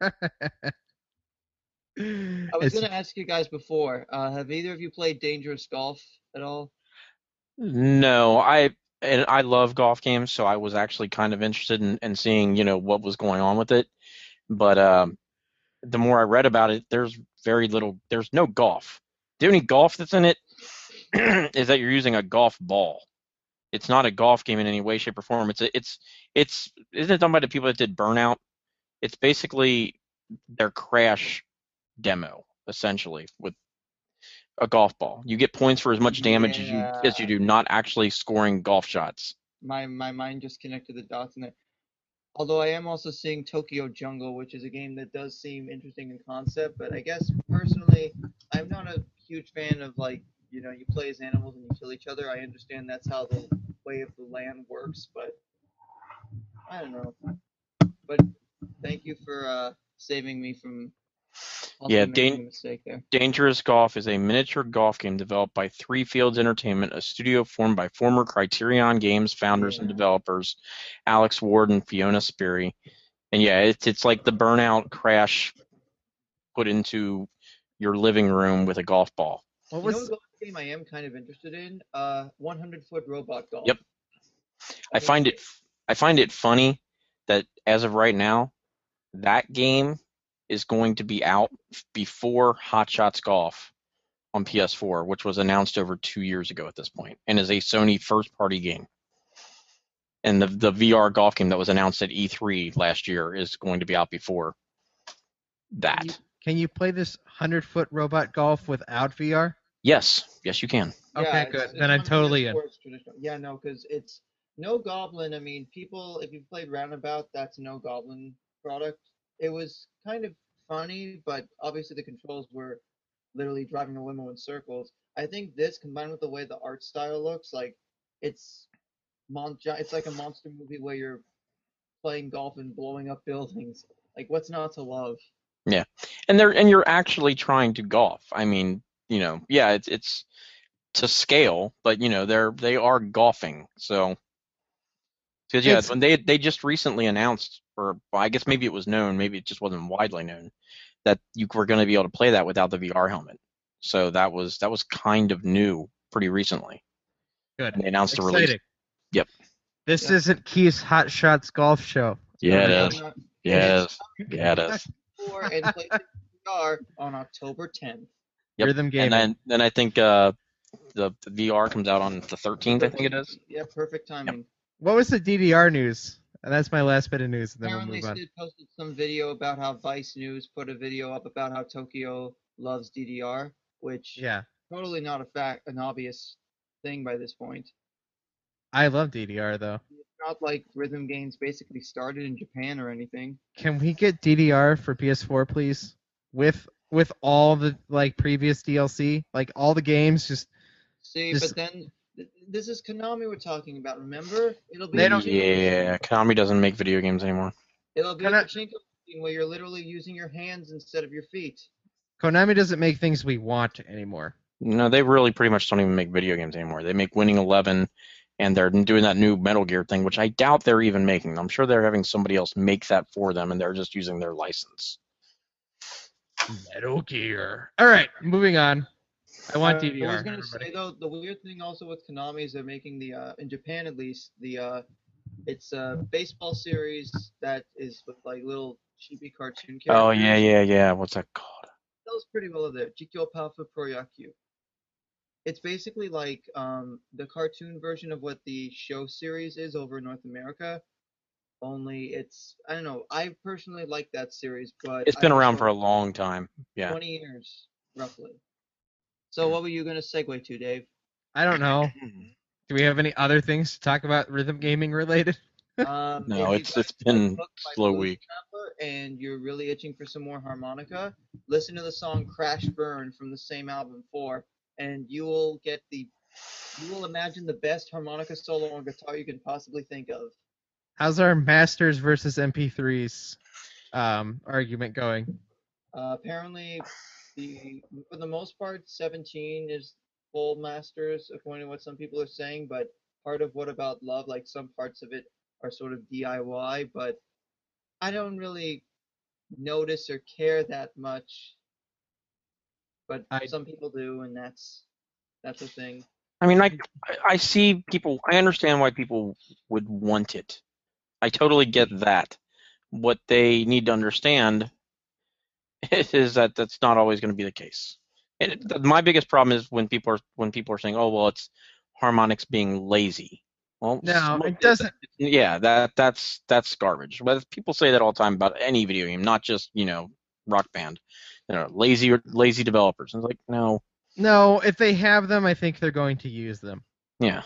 I was going to ask you guys before. Uh, have either of you played Dangerous Golf at all? No, I and I love golf games, so I was actually kind of interested in, in seeing, you know, what was going on with it. But um, the more I read about it, there's very little. There's no golf. The only golf that's in it is that you're using a golf ball. It's not a golf game in any way, shape, or form. It's a, it's it's isn't it done by the people that did Burnout? It's basically their crash demo essentially with a golf ball. You get points for as much damage as you as you do not actually scoring golf shots. My my mind just connected the dots in there. Although I am also seeing Tokyo Jungle, which is a game that does seem interesting in concept, but I guess personally, I'm not a huge fan of like you know you play as animals and you kill each other. I understand that's how the way of the land works, but I don't know. But thank you for uh, saving me from also Yeah, Dan- a mistake there. Dangerous Golf is a miniature golf game developed by Three Fields Entertainment, a studio formed by former Criterion Games founders and developers Alex Ward and Fiona Sperry. And yeah, it's it's like the Burnout Crash put into your living room with a golf ball. What You know was what golf game I am kind of interested in? Uh, 100 foot robot golf. Yep. I find it I find it funny that as of right now, that game is going to be out before Hot Shots Golf on PS4, which was announced over two years ago at this point, and is a Sony first party game. And the the VR golf game that was announced at E3 last year is going to be out before that. You- Can you play this hundred foot robot golf without VR? Yes, yes, you can. Okay, it's- good. it's Then I'm totally in. Yeah, no, because it's no Goblin. I mean, people, if you've played Roundabout, that's no Goblin product. It was kind of funny, but obviously the controls were literally driving a limo in circles. I think this, combined with the way the art style looks, like it's mon- it's like a monster movie where you're playing golf and blowing up buildings. Like, what's not to love? Yeah. And they're and you're actually trying to golf. I mean, you know, yeah, it's it's to scale, but you know, they're they are golfing. So because yeah, It's- when they they just recently announced, or well, I guess maybe it was known, maybe it just wasn't widely known, that you were going to be able to play that without the VR helmet. So that was that was kind of new pretty recently. Good. And they announced the release. Yep. This Yeah. isn't Keith's Hot Shots golf show. Yeah, it I'm is. not- Yeah, it is. Yeah, it is. And VR on October 10th. Yep. Rhythm game. And then then I think uh, the, the VR comes out on the 13th. I think it is. Yeah, perfect timing. What was the DDR news? And that's my last bit of news, and then we'll Apparently, move on. Sid posted some video about how Vice News put a video up about how Tokyo loves DDR, which Yeah, totally not a fact, an obvious thing by this point. I love DDR though. It's not like rhythm games basically started in Japan or anything. Can we get DDR for PS4, please? With with all the like previous DLC, like all the games, just See, This- but then th- this is Konami we're talking about. Remember, it'll be They don't- pachinko- Yeah, Konami doesn't make video games anymore. It'll be Can a I- pachinko machine where you're literally using your hands instead of your feet. Konami doesn't make things we want anymore. No, they really pretty much don't even make video games anymore. They make Winning Eleven, and they're doing that new Metal Gear thing, which I doubt they're even making. I'm sure they're having somebody else make that for them, and they're just using their license. Metal Gear. All right, moving on. I want Uh, DDR. I was gonna everybody. say though, the weird thing also with Konami is they're making the uh, in Japan at least the uh, it's a baseball series that is with like little chibi cartoon characters. Oh yeah, yeah, yeah. What's that called? Sells pretty well there. Jikyo Palfa Proyaku. It's basically like um, the cartoon version of what the show series is over in North America. Only it's I don't know. I personally like that series, but It's been I around for a long time. Yeah. 20 years roughly. So what were you gonna segue to, Dave? I don't know. Do we have any other things to talk about rhythm gaming related? Um, No, it's guys it's been slow week. And you're really itching for some more harmonica, listen to the song "Crash Burn" from the same album Four, and you will get the you will imagine the best harmonica solo on guitar you can possibly think of. How's our masters versus MP3s um, argument going? Uh, apparently, the for the most part, 17 is full masters, according to what some people are saying. But part of what about love, like some parts of it are sort of DIY. But I don't really notice or care that much. But I- some people do, and that's that's a thing. I mean, I I see people. I understand why people would want it. I totally get that. What they need to understand is that that's not always going to be the case. And it- my biggest problem is when people are when people are saying, "Oh, well, it's Harmonix being lazy." Well, No, it doesn't. Yeah, that that's that's garbage. But people say that all the time about any video game, not just you know rock band. You know, lazy or lazy developers. And it's like, no, No, if they have them, I think they're going to use them. yeah,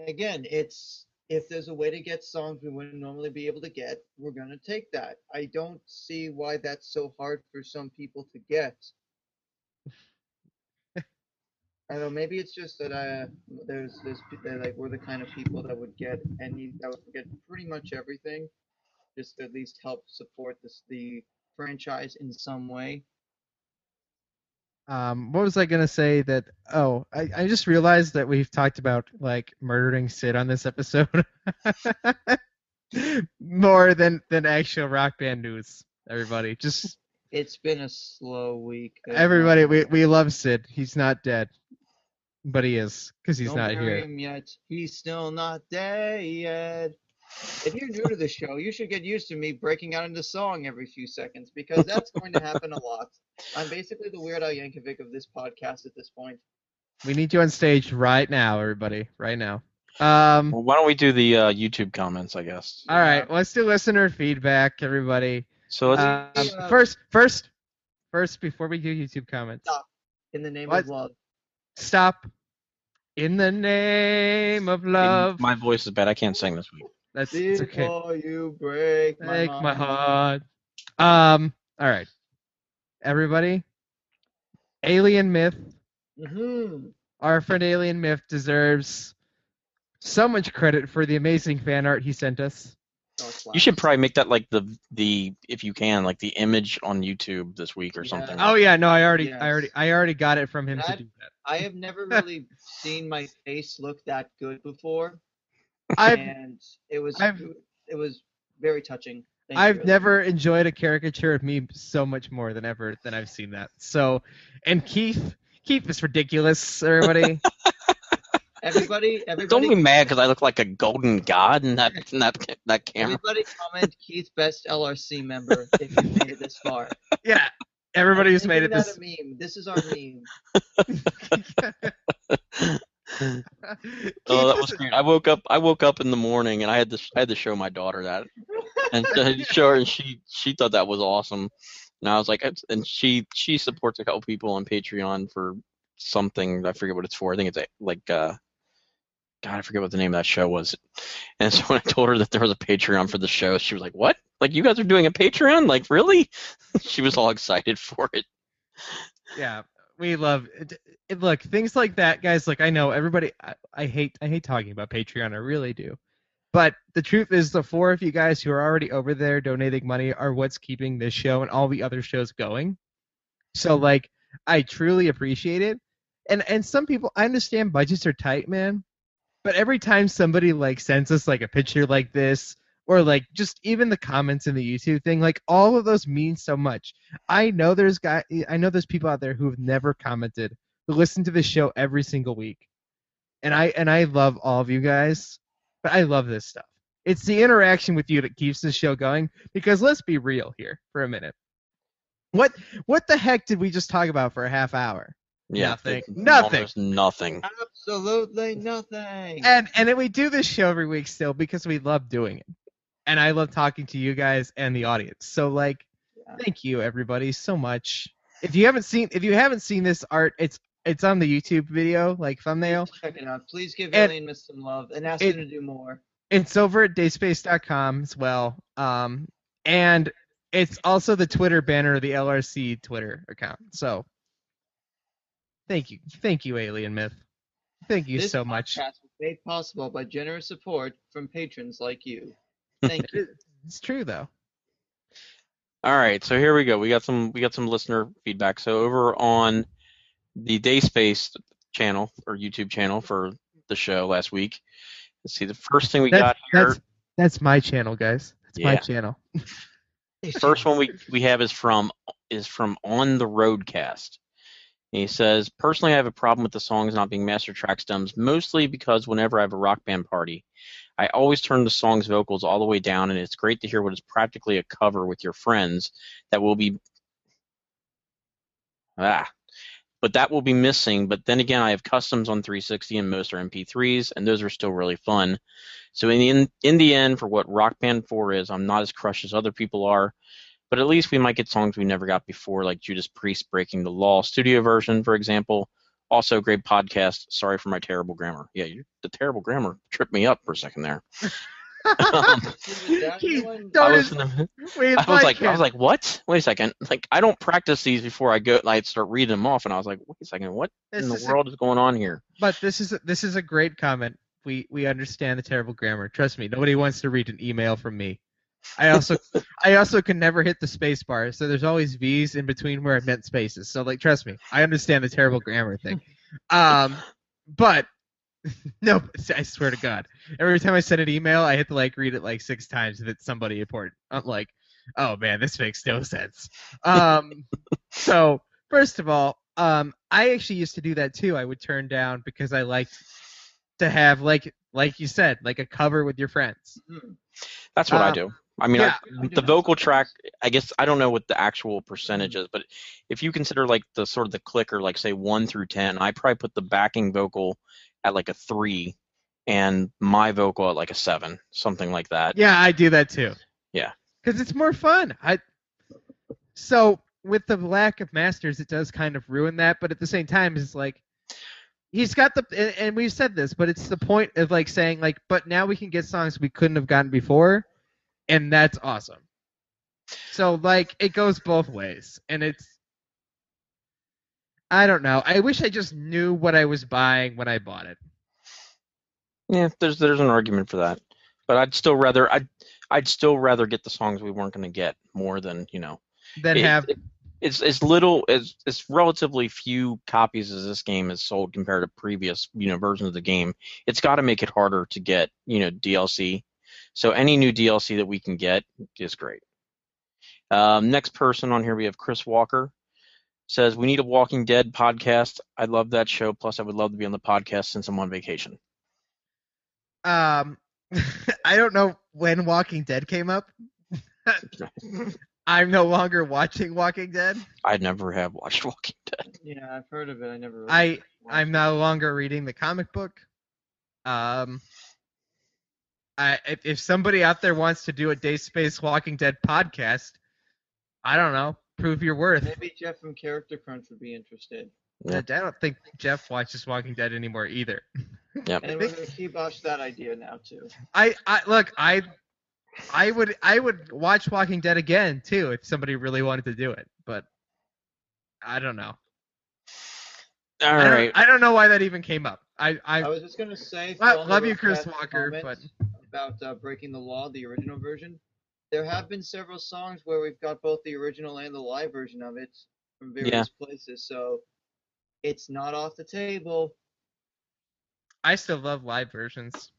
Again, it's if there's a way to get songs we wouldn't normally be able to get, we're gonna take that. I don't see why that's so hard for some people to get. I don't know. Maybe it's just that I there's there's that, like we're the kind of people that would get any that would get pretty much everything, just to at least help support this the franchise in some way. Um, what was I gonna say? That oh, I, I just realized that we've talked about like murdering Sid on this episode more than than actual rock band news. Everybody, just It's been a slow week. everybody, we we love Sid. He's not dead, but he is because he's Don't not here. yet. He's still not dead. If you're new to the show, you should get used to me breaking out into song every few seconds because that's going to happen a lot. I'm basically the Weird Al Yankovic of this podcast at this point. We need you on stage right now, everybody, right now. Um, Well, why don't we do the uh, YouTube comments? I guess. all right, let's do listener feedback, everybody. So let's. Um, uh, first, first, first, before we do YouTube comments, Stop. In the name What? of love. stop. In the name of love. my voice is bad. I can't sing this week. That's it's okay. Before you break my Make mind. my heart. Um. All right, everybody. Alien Myth. Mhm. Our friend Alien Myth deserves so much credit for the amazing fan art he sent us. You should probably make that like the the if you can like the image on YouTube this week or Yeah. something. Oh yeah, no, I already, Yes. I already, I already got it from him to do that. I have never really seen my face look that good before, I've, and it was I've- it was very touching. Thank I've Alien. never enjoyed a caricature of me so much more than ever than I've seen that. So, and Keith, Keith is ridiculous, everybody. Everybody, everybody, Don't be mad because I look like a golden god in that in that that camera. everybody comment Keith best LRC member if you made it this far. yeah, everybody who's made it making this. that a meme. This is our meme. Oh, that was great. I woke up. I woke up in the morning and I had to. I had to show my daughter that, and show her, and she she thought that was awesome. And I was like, and she she supports a couple people on Patreon for something. I forget what it's for. I think it's like uh, God, I forget what the name of that show was. And so when I told her that there was a Patreon for the show, she was like, "What? Like you guys are doing a Patreon? Like really?" she was all excited for it. yeah, we love uh, it, it. Uh, look, things like that, guys. Like I know everybody. I, I hate, I hate talking about Patreon. I really do. But the truth is, the four of you guys who are already over there donating money are what's keeping this show and all the other shows going. So mm-hmm. like, I truly appreciate it. And and some people, I understand budgets are tight, man. But every time somebody like sends us like a picture like this, or like just even the comments in the YouTube thing, like all of those mean so much. I know there's guy, I know there's people out there who have never commented, who listen to this show every single week, and I and I love all of you guys, but I love this stuff. It's the interaction with you that keeps this show going. Because let's be real here for a minute. What what the heck did we just talk about for a half hour? Yeah, Nothing. Nothing. nothing. Absolutely nothing. And and then we do this show every week still because we love doing it, and I love talking to you guys and the audience. So like, Yeah. thank you everybody so much. If you haven't seen if you haven't seen this art, it's it's on the YouTube video like thumbnail. Please Check it out. Please give And- Alien Myth some love and ask it- her to do more. It's over at dayspace.com as well. Um, and it's also the Twitter banner of the LRC Twitter account. So thank you, thank you, Alien Myth. Thank you this so much. podcast was made possible by generous support from patrons like you. Thank you. It's true though. All right, so here we go. We got some we got some listener feedback. So over on the Dayspace channel or YouTube channel for the show last week. Let's see. The first thing we That's, got here, that's that's my channel, guys. That's my channel. first one we we have is from is from on the roadcast. And he says, personally, I have a problem with the songs not being master track stems, mostly because whenever I have a rock band party, I always turn the song's vocals all the way down, and it's great to hear what is practically a cover with your friends that will be ah but that will be missing. But then again, I have customs on 360 and most are MP3s, and those are still really fun. So in the in, in the end, for what Rock Band 4 is, I'm not as crushed as other people are. But at least we might get songs we never got before, like Judas Priest Breaking the Law studio version, for example. Also, great podcast. Sorry for my terrible grammar. Yeah, you, the terrible grammar tripped me up for a second there. um, That He I was, the- I was like, I was like, what? Wait a second. Like, I don't practice these before I go. I start reading them off, and I was like, wait a second, what This in the is a- world is going on here? but this is a, this is a great comment. We we understand the terrible grammar. Trust me, nobody wants to read an email from me. I also I also can never hit the space bar, so there's always V's in between where I meant spaces. So like, trust me, I understand the terrible grammar thing. Um, but no, I swear to God, every time I send an email, I hit to like read it like six times if it's somebody important. I'm like, oh man, this makes no sense. Um, so first of all, um, I actually used to do that too. I would turn down because I liked to have like like you said, like a cover with your friends. Hmm. That's what I Um, do. I mean, yeah. I, I the vocal track. I guess I don't know what the actual percentage is, but if you consider like the sort of the clicker, like say one through ten, I probably put the backing vocal at like a three, and my vocal at like a seven, something like that. Yeah, I do that too. Yeah. Because it's more fun. I so with the lack of masters, it does kind of ruin that. But at the same time, it's like he's got the and, and we've said this, but it's the point of like saying like, but now we can get songs we couldn't have gotten before, and that's awesome. So like it goes both ways, and it's. I don't know. I wish I just knew what I was buying when I bought it. Yeah, there's there's an argument for that, but I'd still rather I'd I'd still rather get the songs we weren't going to get more than you know. Then it- have it- it's as little as it's relatively few copies as this game is sold compared to previous you know versions of the game. It's got to make it harder to get you know DLC. So any new DLC that we can get is great. Um, next person on here we have Chris Walker says we need a Walking Dead podcast. I love that show. Plus, I would love to be on the podcast since I'm on vacation. um I don't know when Walking Dead came up. I'm no longer watching Walking Dead. I never have watched Walking Dead. Yeah, I've heard of it. I never. Read I I'm no longer reading the comic book. Um I if, if somebody out there wants to do a Day Space Walking Dead podcast, I don't know, prove your worth. Maybe Jeff from Character Crunch would be interested. Yeah. I don't think Jeff watches Walking Dead anymore either. Yep. And we're gonna kibosh that idea now too. I, I look, I I would I would watch Walking Dead again too if somebody really wanted to do it, but I don't know. All I don't, right. I don't know why that even came up. I I, I was just gonna say. Well, love you, Chris Rockcast Walker, comments about uh, breaking the law, the original version. There have been several songs where we've got both the original and the live version of it from various places, so it's not off the table. I still love live versions.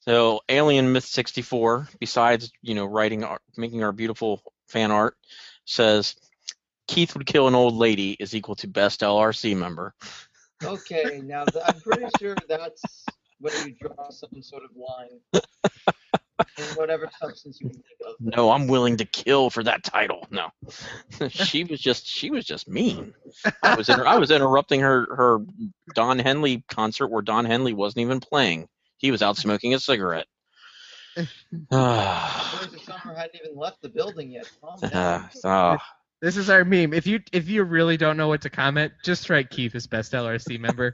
So Alien Myth 64, besides you know writing, our, making our beautiful fan art, says Keith would kill an old lady is equal to best LRC member. Okay, now th- I'm pretty sure that's where you draw some sort of line in whatever substance you can think of. No, I'm willing to kill for that title. No, she was just she was just mean. I was inter- I was interrupting her her Don Henley concert where Don Henley wasn't even playing. He was out smoking a cigarette. Ah, Boys of Summer hadn't even left the building yet. Calm ah, ah. This is our meme. If you if you really don't know what to comment, just write Keith as best LRC member.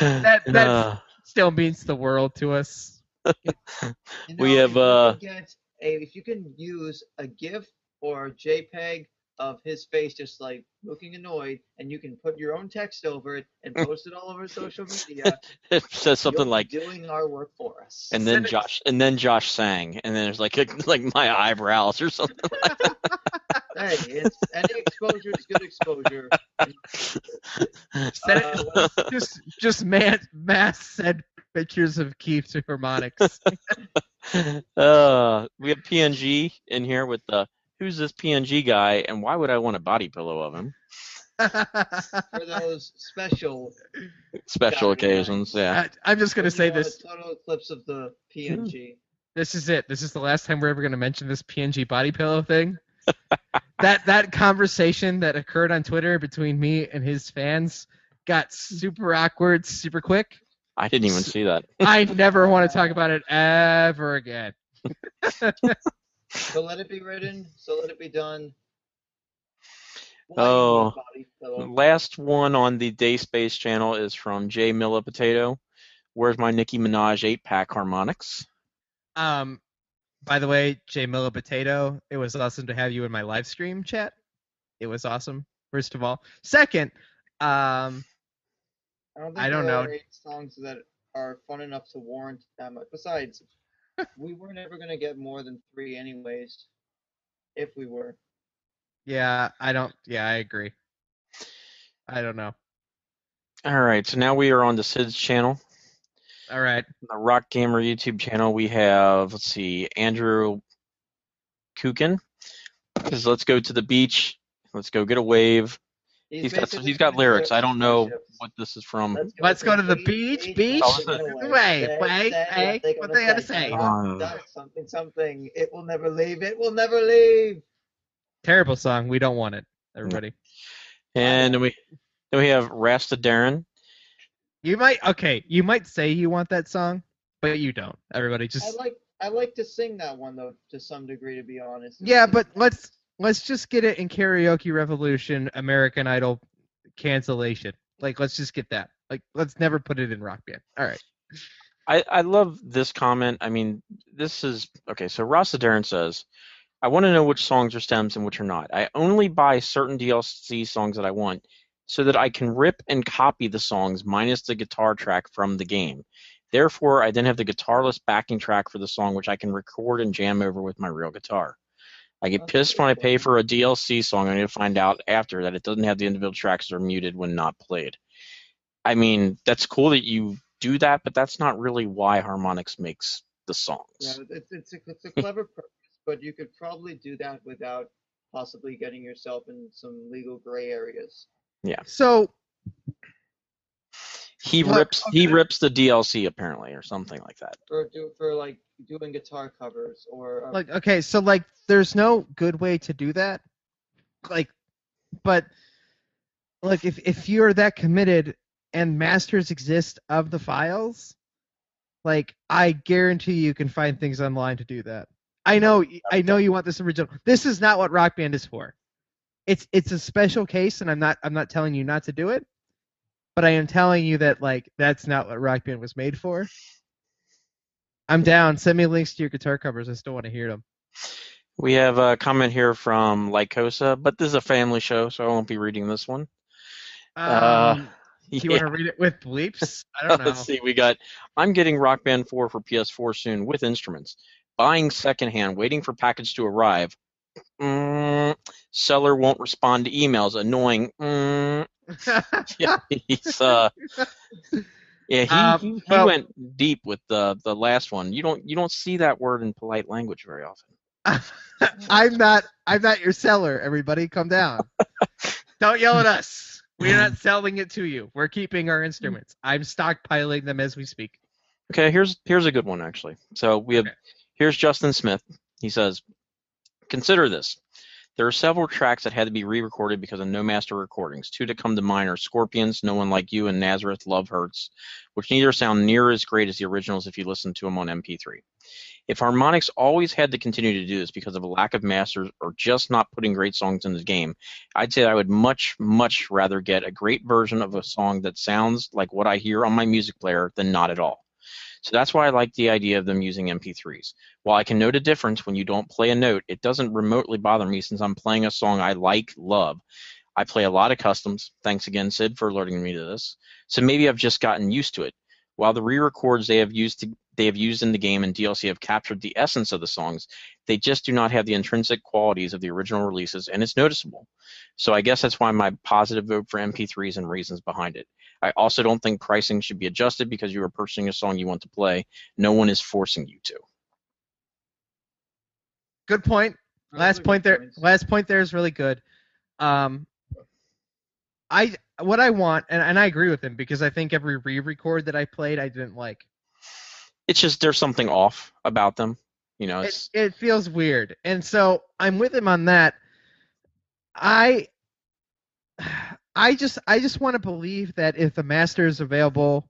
That- that's- Ah. Still means the world to us. You We have, if you uh, get a, if you can use a GIF or a JPEG of his face just like looking annoyed, and you can put your own text over it and post it all over social media. it says something like doing our work for us. and then Send it- Josh and then Josh sang and then there's like like my eyebrows or something. hey, it's any exposure is good exposure. Send it- Uh, just just man mass send pictures of Keith to Harmonix. uh, we have PNG in here with the who's this PNG guy and why would I want a body pillow of him? for those special. Special Got it, nice. occasions, yeah. I, I'm just gonna when say you have a this. Total eclipse of the PNG. This is it. This is the last time we're ever gonna mention this PNG body pillow thing. That that conversation that occurred on Twitter between me and his fans got super awkward, super quick. I didn't even see that. I never want to talk about it ever again. So let it be written. So let it be done. Oh. Last one on the Day Space channel is from Jay Milla Potato. Where's my Nicki Minaj eight pack Harmonix? Um, by the way, Jay Miller Potato, it was awesome to have you in my live stream chat. It was awesome. First of all, second, um, I don't, think I don't there know. Are eight songs that are fun enough to warrant that much. Besides, we were never gonna get more than three, anyways. If we were. yeah, I don't. Yeah, I agree. I don't know. All right, so now we are on the Sid's channel, All right. On the Rock Gamer YouTube channel. We have let's see, Andrew Kukin. Says, let's go to the beach. Let's go get a wave. He's got basically he's got lyrics. I don't know spaceships. what this is from. Let's go to the beach, beach. Oh, get listen. away. Wait, wait, say, hey, they're what gonna they gotta say? Done, something, something. It will never leave. It will never leave. Terrible song. We don't want it. Everybody. And then we then we have Rasta Darren. You might. Okay. You might say you want that song, but you don't. Everybody just. I like I like to sing that one though, to some degree, to be honest. Yeah, but let's let's just get it in karaoke revolution, American Idol cancellation. Like, let's just get that. Like, let's never put it in rock band. All right. I, I love this comment. I mean, this is okay. So Rasta Darren says, I want to know which songs are stems and which are not. I only buy certain DLC songs that I want so that I can rip and copy the songs minus the guitar track from the game. Therefore, I then have the guitarless backing track for the song, which I can record and jam over with my real guitar. I get pissed when I pay for a DLC song. And I need to find out after that it doesn't have the individual tracks that are muted when not played. I mean, that's cool that you do that, but that's not really why Harmonix makes the songs. Yeah, it's it's a, it's a clever purpose, but you could probably do that without possibly getting yourself in some legal gray areas. So, He Look, rips he rips the DLC apparently or something like that. For do for like doing guitar covers or uh, like, okay, so like, there's no good way to do that. Like, but like, if if you're that committed and masters exist of the files, like, I guarantee you can find things online to do that. I know, I know you want this original. This is not what Rock Band is for. It's it's a special case, and I'm not I'm not telling you not to do it, but I am telling you that like that's not what Rock Band was made for. I'm down. Send me links to your guitar covers. I still want to hear them. We have a comment here from Lycosa, but this is a family show, so I won't be reading this one. Uh, Um, do you want to read it with bleeps? I don't know. Let's see. We got I'm getting Rock Band 4 for PS4 soon with instruments. Buying secondhand, waiting for package to arrive. Mm, seller won't respond to emails. Annoying. Mm, yeah, he's uh, yeah, he, Um, he, he well- went deep with the the last one. You don't you don't see that word in polite language very often. I'm not. I'm not your seller. Everybody, come down. don't yell at us. We're not selling it to you. We're keeping our instruments. I'm stockpiling them as we speak. Okay, here's here's a good one actually. So we have Okay. here's Justin Smith. He says, consider this. There are several tracks that had to be re-recorded because of no master recordings. Two to come to mind are Scorpions, No One Like You, and Nazareth, Love Hurts, which neither sound near as great as the originals if you listen to them on MP3. If Harmonix always had to continue to do this because of a lack of masters or just not putting great songs in the game, I'd say I would much, much rather get a great version of a song that sounds like what I hear on my music player than not at all. So that's why I like the idea of them using MP3s. While I can note a difference when you don't play a note, it doesn't remotely bother me since I'm playing a song I like, love. I play a lot of customs. Thanks again, Sid, for alerting me to this. So maybe I've just gotten used to it. While the re-records they have used to, they have used in the game and DLC have captured the essence of the songs, they just do not have the intrinsic qualities of the original releases, and it's noticeable. So I guess that's why my positive vote for MP3s and reasons behind it. I also don't think pricing should be adjusted because you are purchasing a song you want to play. No one is forcing you to. Good point. Last are point good there. points. Last point there is really good. Um, I what I want, and, and I agree with him because I think every re-record that I played I didn't like. It's just there's something off about them. You know, it, it feels weird, and so I'm with him on that. I, I just I just want to believe that if the master is available,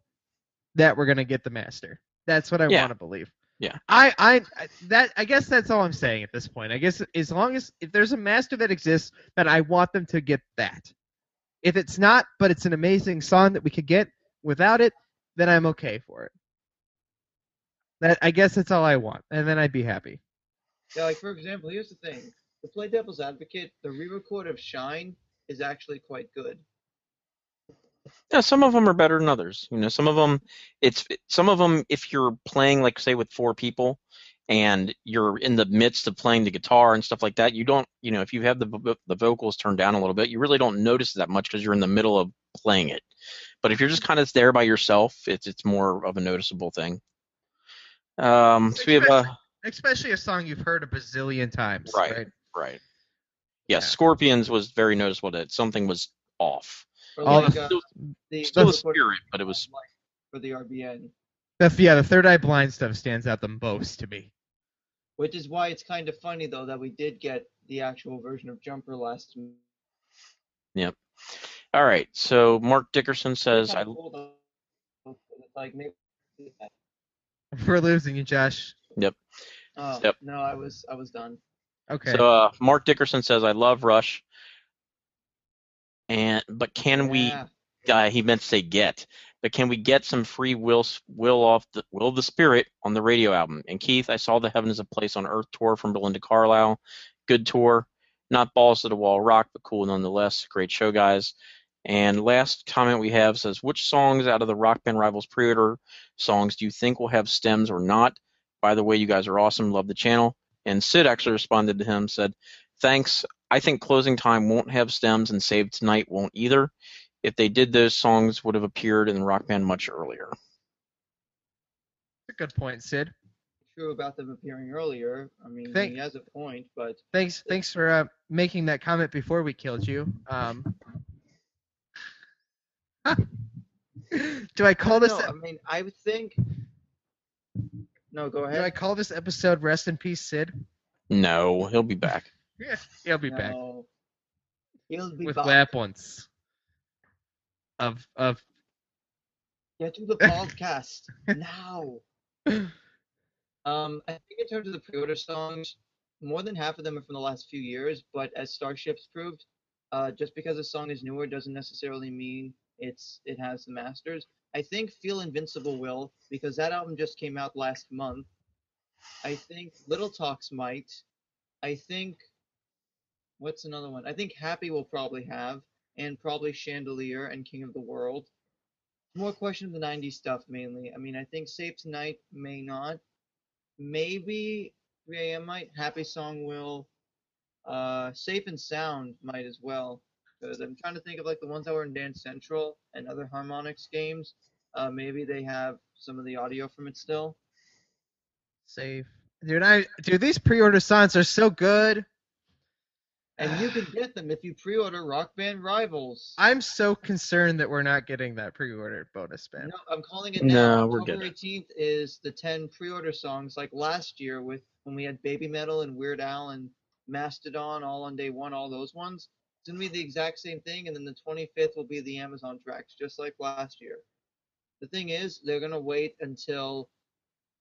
that we're gonna get the master. That's what I Yeah. want to believe. Yeah. I, I I- that I guess that's all I'm saying at this point. I guess as long as if there's a master that exists, then I want them to get that. If it's not, but it's an amazing song that we could get without it, then I'm okay for it. That I guess that's all I want, and then I'd be happy. Yeah, like for example, here's the thing: to play devil's advocate, the re-record of Shine is actually quite good. yeah. Some of them are better than others. You know, some of them, it's some of them. If you're playing, like say, with four people, and you're in the midst of playing the guitar and stuff like that, you don't, you know, if you have the the vocals turned down a little bit, you really don't notice that much because you're in the middle of playing it. But if you're just kind of there by yourself, it's it's more of a noticeable thing. Um, so we have a Especially a song you've heard a bazillion times. Right. Right. right. Yeah, Yeah. Scorpions was very noticeable that something was off. Or like the- uh, Still, the still a spirit, but it was for the RBN, The, yeah, the third eye blind stuff stands out the most to me. which is why it's kind of funny though that we did get the actual version of Jumper last. m- all right. So Mark Dickerson says, "I cool, like maybe. We're losing you, Josh. Oh Yep. no, I was I was done. Okay. so uh, Mark Dickerson says I love Rush, and but can we? Uh, he meant to say get, but can we get some free will will off the will of the spirit on the radio album? And Keith, I saw the Heaven is a Place on Earth tour from Belinda Carlisle, good tour, not balls to the wall rock, but cool nonetheless. Great show, guys. And last comment we have says, which songs out of the Rock Band Rivals pre-order songs do you think will have stems or not? By the way, you guys are awesome. Love the channel. And Sid actually responded to him, said, thanks. I think closing time won't have stems and Save Tonight won't either. If they did, those songs would have appeared in Rock Band much earlier. good point, Sid. True about them appearing earlier. I mean, Thank- he has a point, but Thanks, thanks for uh, making that comment before we killed you. Um, do I call this? No, I mean, I would think. No, go ahead. Do I call this episode "Rest in Peace, Sid"? No, he'll be back. Yeah, he'll be back He'll be with back. once. of of. Get to the podcast now. Um, I think in terms of the pre-order songs, more than half of them are from the last few years. But as Starships proved, uh, just because a song is newer doesn't necessarily mean it's it has the masters. I think Feel Invincible will because that album just came out last month. I think Little Talks might. I think what's another one? I think Happy will probably have, and probably Chandelier and King of the World. More question of the 90s stuff mainly. I mean, I think Save Tonight may not. Maybe 3 a.m. might. Happy Song will. Uh, Safe and Sound might as well. Because I'm trying to think of like the ones that were in Dance Central and other Harmonix games. Uh, maybe they have some of the audio from it still. Save. Dude, I dude, these pre-order songs are so good. And you can get them if you pre-order Rock Band Rivals. I'm so concerned that we're not getting that pre-order bonus band. No, I'm calling it now. No, we're October good. 18th is the 10 pre-order songs like last year with when we had Baby Metal and Weird Al and Mastodon all on day one, all those ones. It's gonna be the exact same thing, and then the 25th will be the Amazon tracks, just like last year. The thing is, they're gonna wait until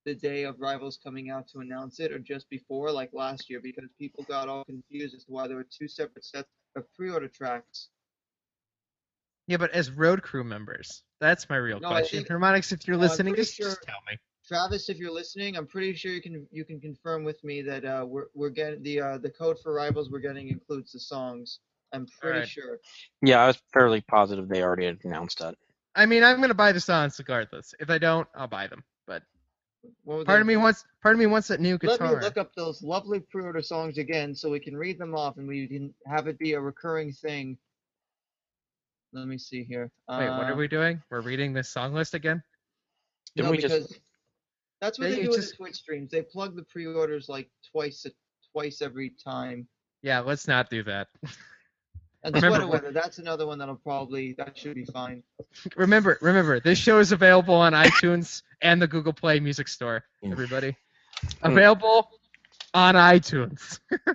the day of Rivals coming out to announce it, or just before, like last year, because people got all confused as to why there were two separate sets of pre-order tracks. Yeah, but as road crew members, that's my real No, question. think- Harmonix, if you're no, listening, just, sure- just tell me. Travis, if you're listening, I'm pretty sure you can you can confirm with me that uh, we're we're getting the uh, the code for rivals we're getting includes the songs. I'm pretty Alright. sure. Yeah, I was fairly positive they already had announced that. I mean, I'm gonna buy the songs regardless. If I don't, I'll buy them. But What part they- of me wants, part of me wants that new guitar. Let me look up those lovely pre-order songs again, so we can read them off and we can have it be a recurring thing. Let me see here. Wait, what are Uh, we doing? We're reading this song list again? Didn't no, we just- that's what Yeah, they you do with just- the Twitch streams. They plug the pre-orders like twice a, twice every time. Yeah, let's not do that. And the Remember, sweater weather, that's another one that'll probably that should be fine. remember, remember, this show is available on iTunes and the Google Play Music Store. Everybody, available on iTunes.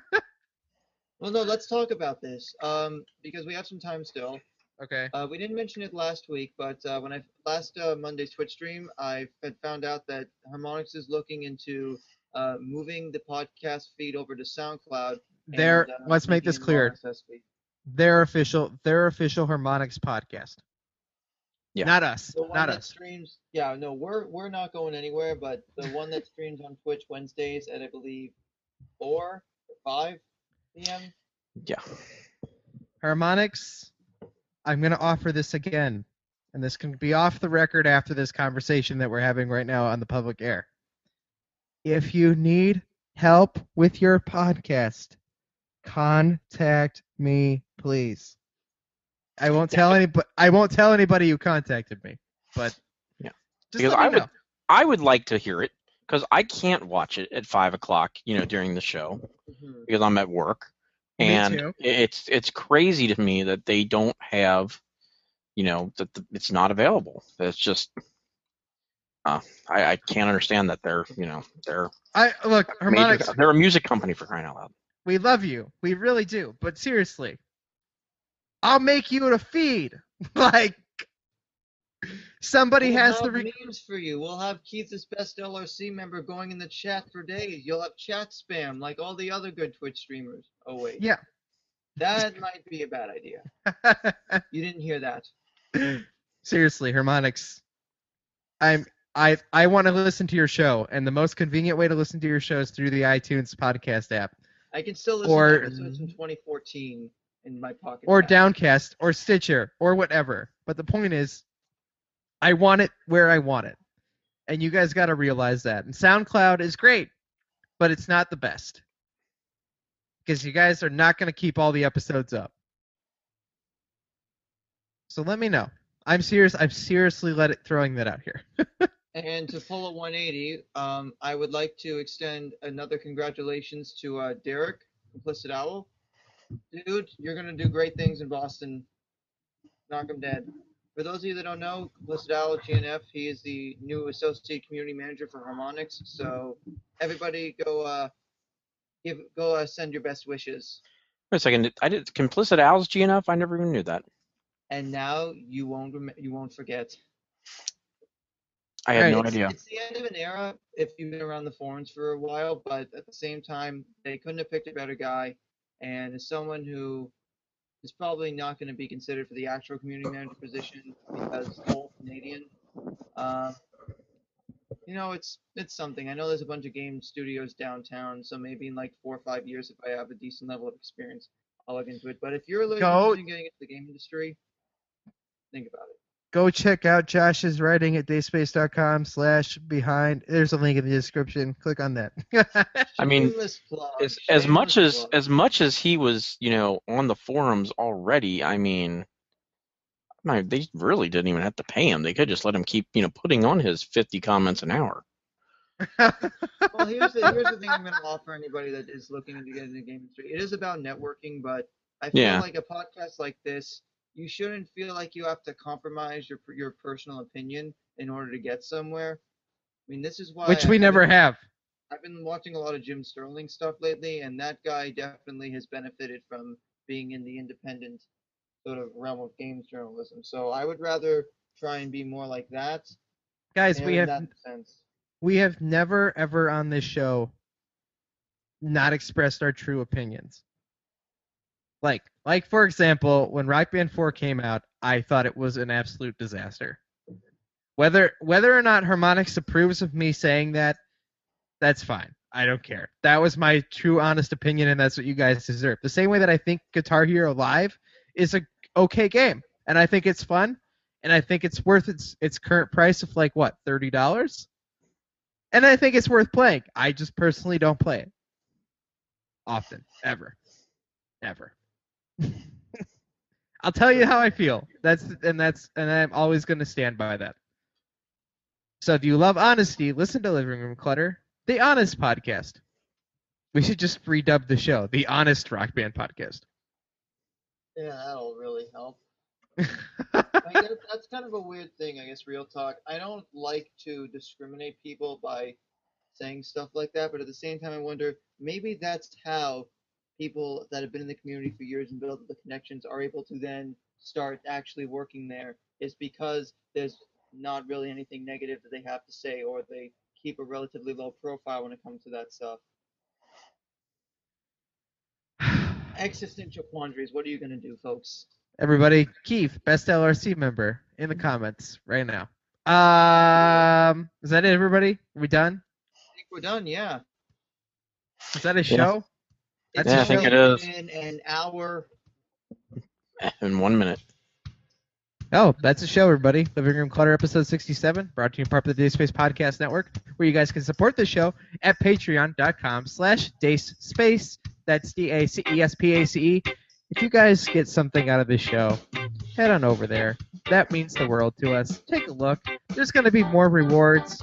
Well, no, let's talk about this um, because we have some time still. Okay. Uh, we didn't mention it last week, but uh, when I last uh, Monday's Twitch stream, I had found out that Harmonix is looking into uh, moving the podcast feed over to SoundCloud. There. and, uh, let's make this making it an clear. RSS feed. Their official. Their official Harmonix podcast. Yeah. Not us. The one Not that us. streams, yeah, no, we're we're not going anywhere, but the one that streams on Twitch Wednesdays at I believe four or five p.m. Yeah. Harmonix, I'm gonna offer this again, and this can be off the record after this conversation that we're having right now on the public air. If you need help with your podcast, contact me, please. I won't tell anybody. I won't tell anybody you contacted me, but Yeah. just Because let me I would- I would like to hear it because I can't watch it at five o'clock, you know, during the show Mhm. because I'm at work, Me and it's it's crazy to me that they don't have, you know, that the, it's not available. It's just, uh, I I can't understand that they're you know they're I look, Harmonix. major, they're a music company for crying out loud. We love you. We really do. But seriously, I'll make you a feed. like somebody We'll has the re- memes for you. We'll have Keith's best LRC member going in the chat for days. You'll have chat spam like all the other good Twitch streamers. Oh wait. Yeah. That might be a bad idea. You didn't hear that. seriously, Harmonix. I'm I I want to listen to your show, and the most convenient way to listen to your show is through the iTunes podcast app, I can still listen Or- to episodes from 2014 in my pocket. or. Downcast, or Stitcher, or whatever. But the point is, I want it where I want it, and you guys got to realize that. And SoundCloud is great, but it's not the best because you guys are not going to keep all the episodes up. So let me know. I'm serious. I'm seriously let it throwing that out here. And to pull a 180, um, I would like to extend another congratulations to uh, Derek, Implicit Owl. Dude, you're gonna do great things in Boston. Knock 'em dead. For those of you that don't know, Implicit Owl GNF, he is the new associate community manager for Harmonix. So everybody go, uh, give, go uh, send your best wishes. Wait a second, I did complicit Al's GNF. I never even knew that. And now you won't, rem- you won't forget. I had Right. no it's, idea. It's the end of an era if you've been around the forums for a while, but at the same time, they couldn't have picked a better guy. And as someone who is probably not going to be considered for the actual community manager position because all Canadian, uh, you know, it's it's something. I know there's a bunch of game studios downtown, so maybe in like four or five years, if I have a decent level of experience, I'll look into it. But if you're looking Go- into getting into the game industry, think about it. Go check out Josh's writing at dayspace.com slash behind. There's a link in the description. Click on that. I mean, As, as much as plug. as much as he was, you know, on the forums already, I mean, my, they really didn't even have to pay him. They could just let him keep, you know, putting on his 50 comments an hour. well, here's the here's the thing I'm going to offer anybody that is looking into getting into the game industry. It is about networking, but I feel Yeah. like a podcast like this, you shouldn't feel like you have to compromise your your personal opinion in order to get somewhere. I mean, this is why Which we never been- have. I've been watching a lot of Jim Sterling stuff lately, and that guy definitely has benefited from being in the independent sort of realm of games journalism. So I would rather try and be more like that. Guys, we have that sense. we have never ever on this show not expressed our true opinions. Like like for example, when Rock Band 4 came out, I thought it was an absolute disaster. Whether whether or not Harmonix approves of me saying that, that's fine. I don't care. That was my true honest opinion and that's what you guys deserve. The same way that I think Guitar Hero Live is a okay game and I think it's fun and I think it's worth its its current price of like what, $30? and I think it's worth playing. I just personally don't play it often, ever, ever. I'll tell you how I feel. That's and that's and I'm always going to stand by that. So if you love honesty, listen to Living Room Clutter, the Honest Podcast. We should just redub the show, the Honest Rock Band Podcast. Yeah, that'll really help. I guess that's kind of a weird thing, I guess, real talk. I don't like to discriminate people by saying stuff like that. But at the same time, I wonder maybe that's how people that have been in the community for years and built the connections are able to then start actually working there. Is because there's not really anything negative that they have to say, or they keep a relatively low profile when it comes to that stuff. Existential quandaries. What are you gonna do, folks? Everybody, Keith, best LRC member in the comments right now. Um, is that it, everybody? Are we done? I think we're done. Yeah. Is that a Yeah. show? It's Yeah, I think it is. been is. an hour. In one minute. Oh, that's a show, everybody. Living Room Clutter, episode 67, brought to you in part by the Dacespace Podcast Network, where you guys can support the show at patreon.com slash dacespace. That's D-A-C-E-S-P-A-C-E. If you guys get something out of this show, head on over there. That means the world to us. Take a look. There's going to be more rewards.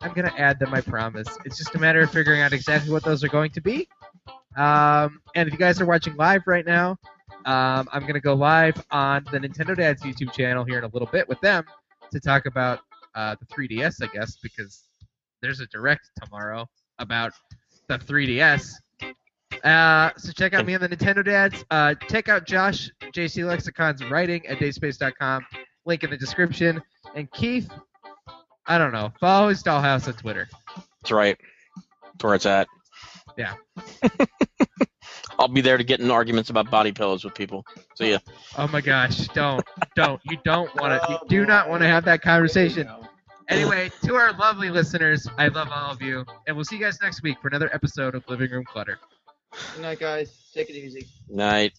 I'm going to add them, I promise. It's just a matter of figuring out exactly what those are going to be. Um, and if you guys are watching live right now, um, I'm going to go live on the Nintendo Dads YouTube channel here in a little bit with them to talk about uh, the 3DS, I guess, because there's a direct tomorrow about the 3DS. Uh, so check out me on the Nintendo Dads. Uh, check out Josh JC Lexicon's writing at dacespace.com. Link in the description. And Keith, I don't know, follow his dollhouse on Twitter. That's right. That's where it's at. Yeah. I'll be there to get in arguments about body pillows with people. So yeah. Oh my gosh, don't, don't, you don't want to, you do not want to have that conversation. Anyway, to our lovely listeners, I love all of you, and we'll see you guys next week for another episode of Living Room Clutter. Good night, guys. Take it easy. Night.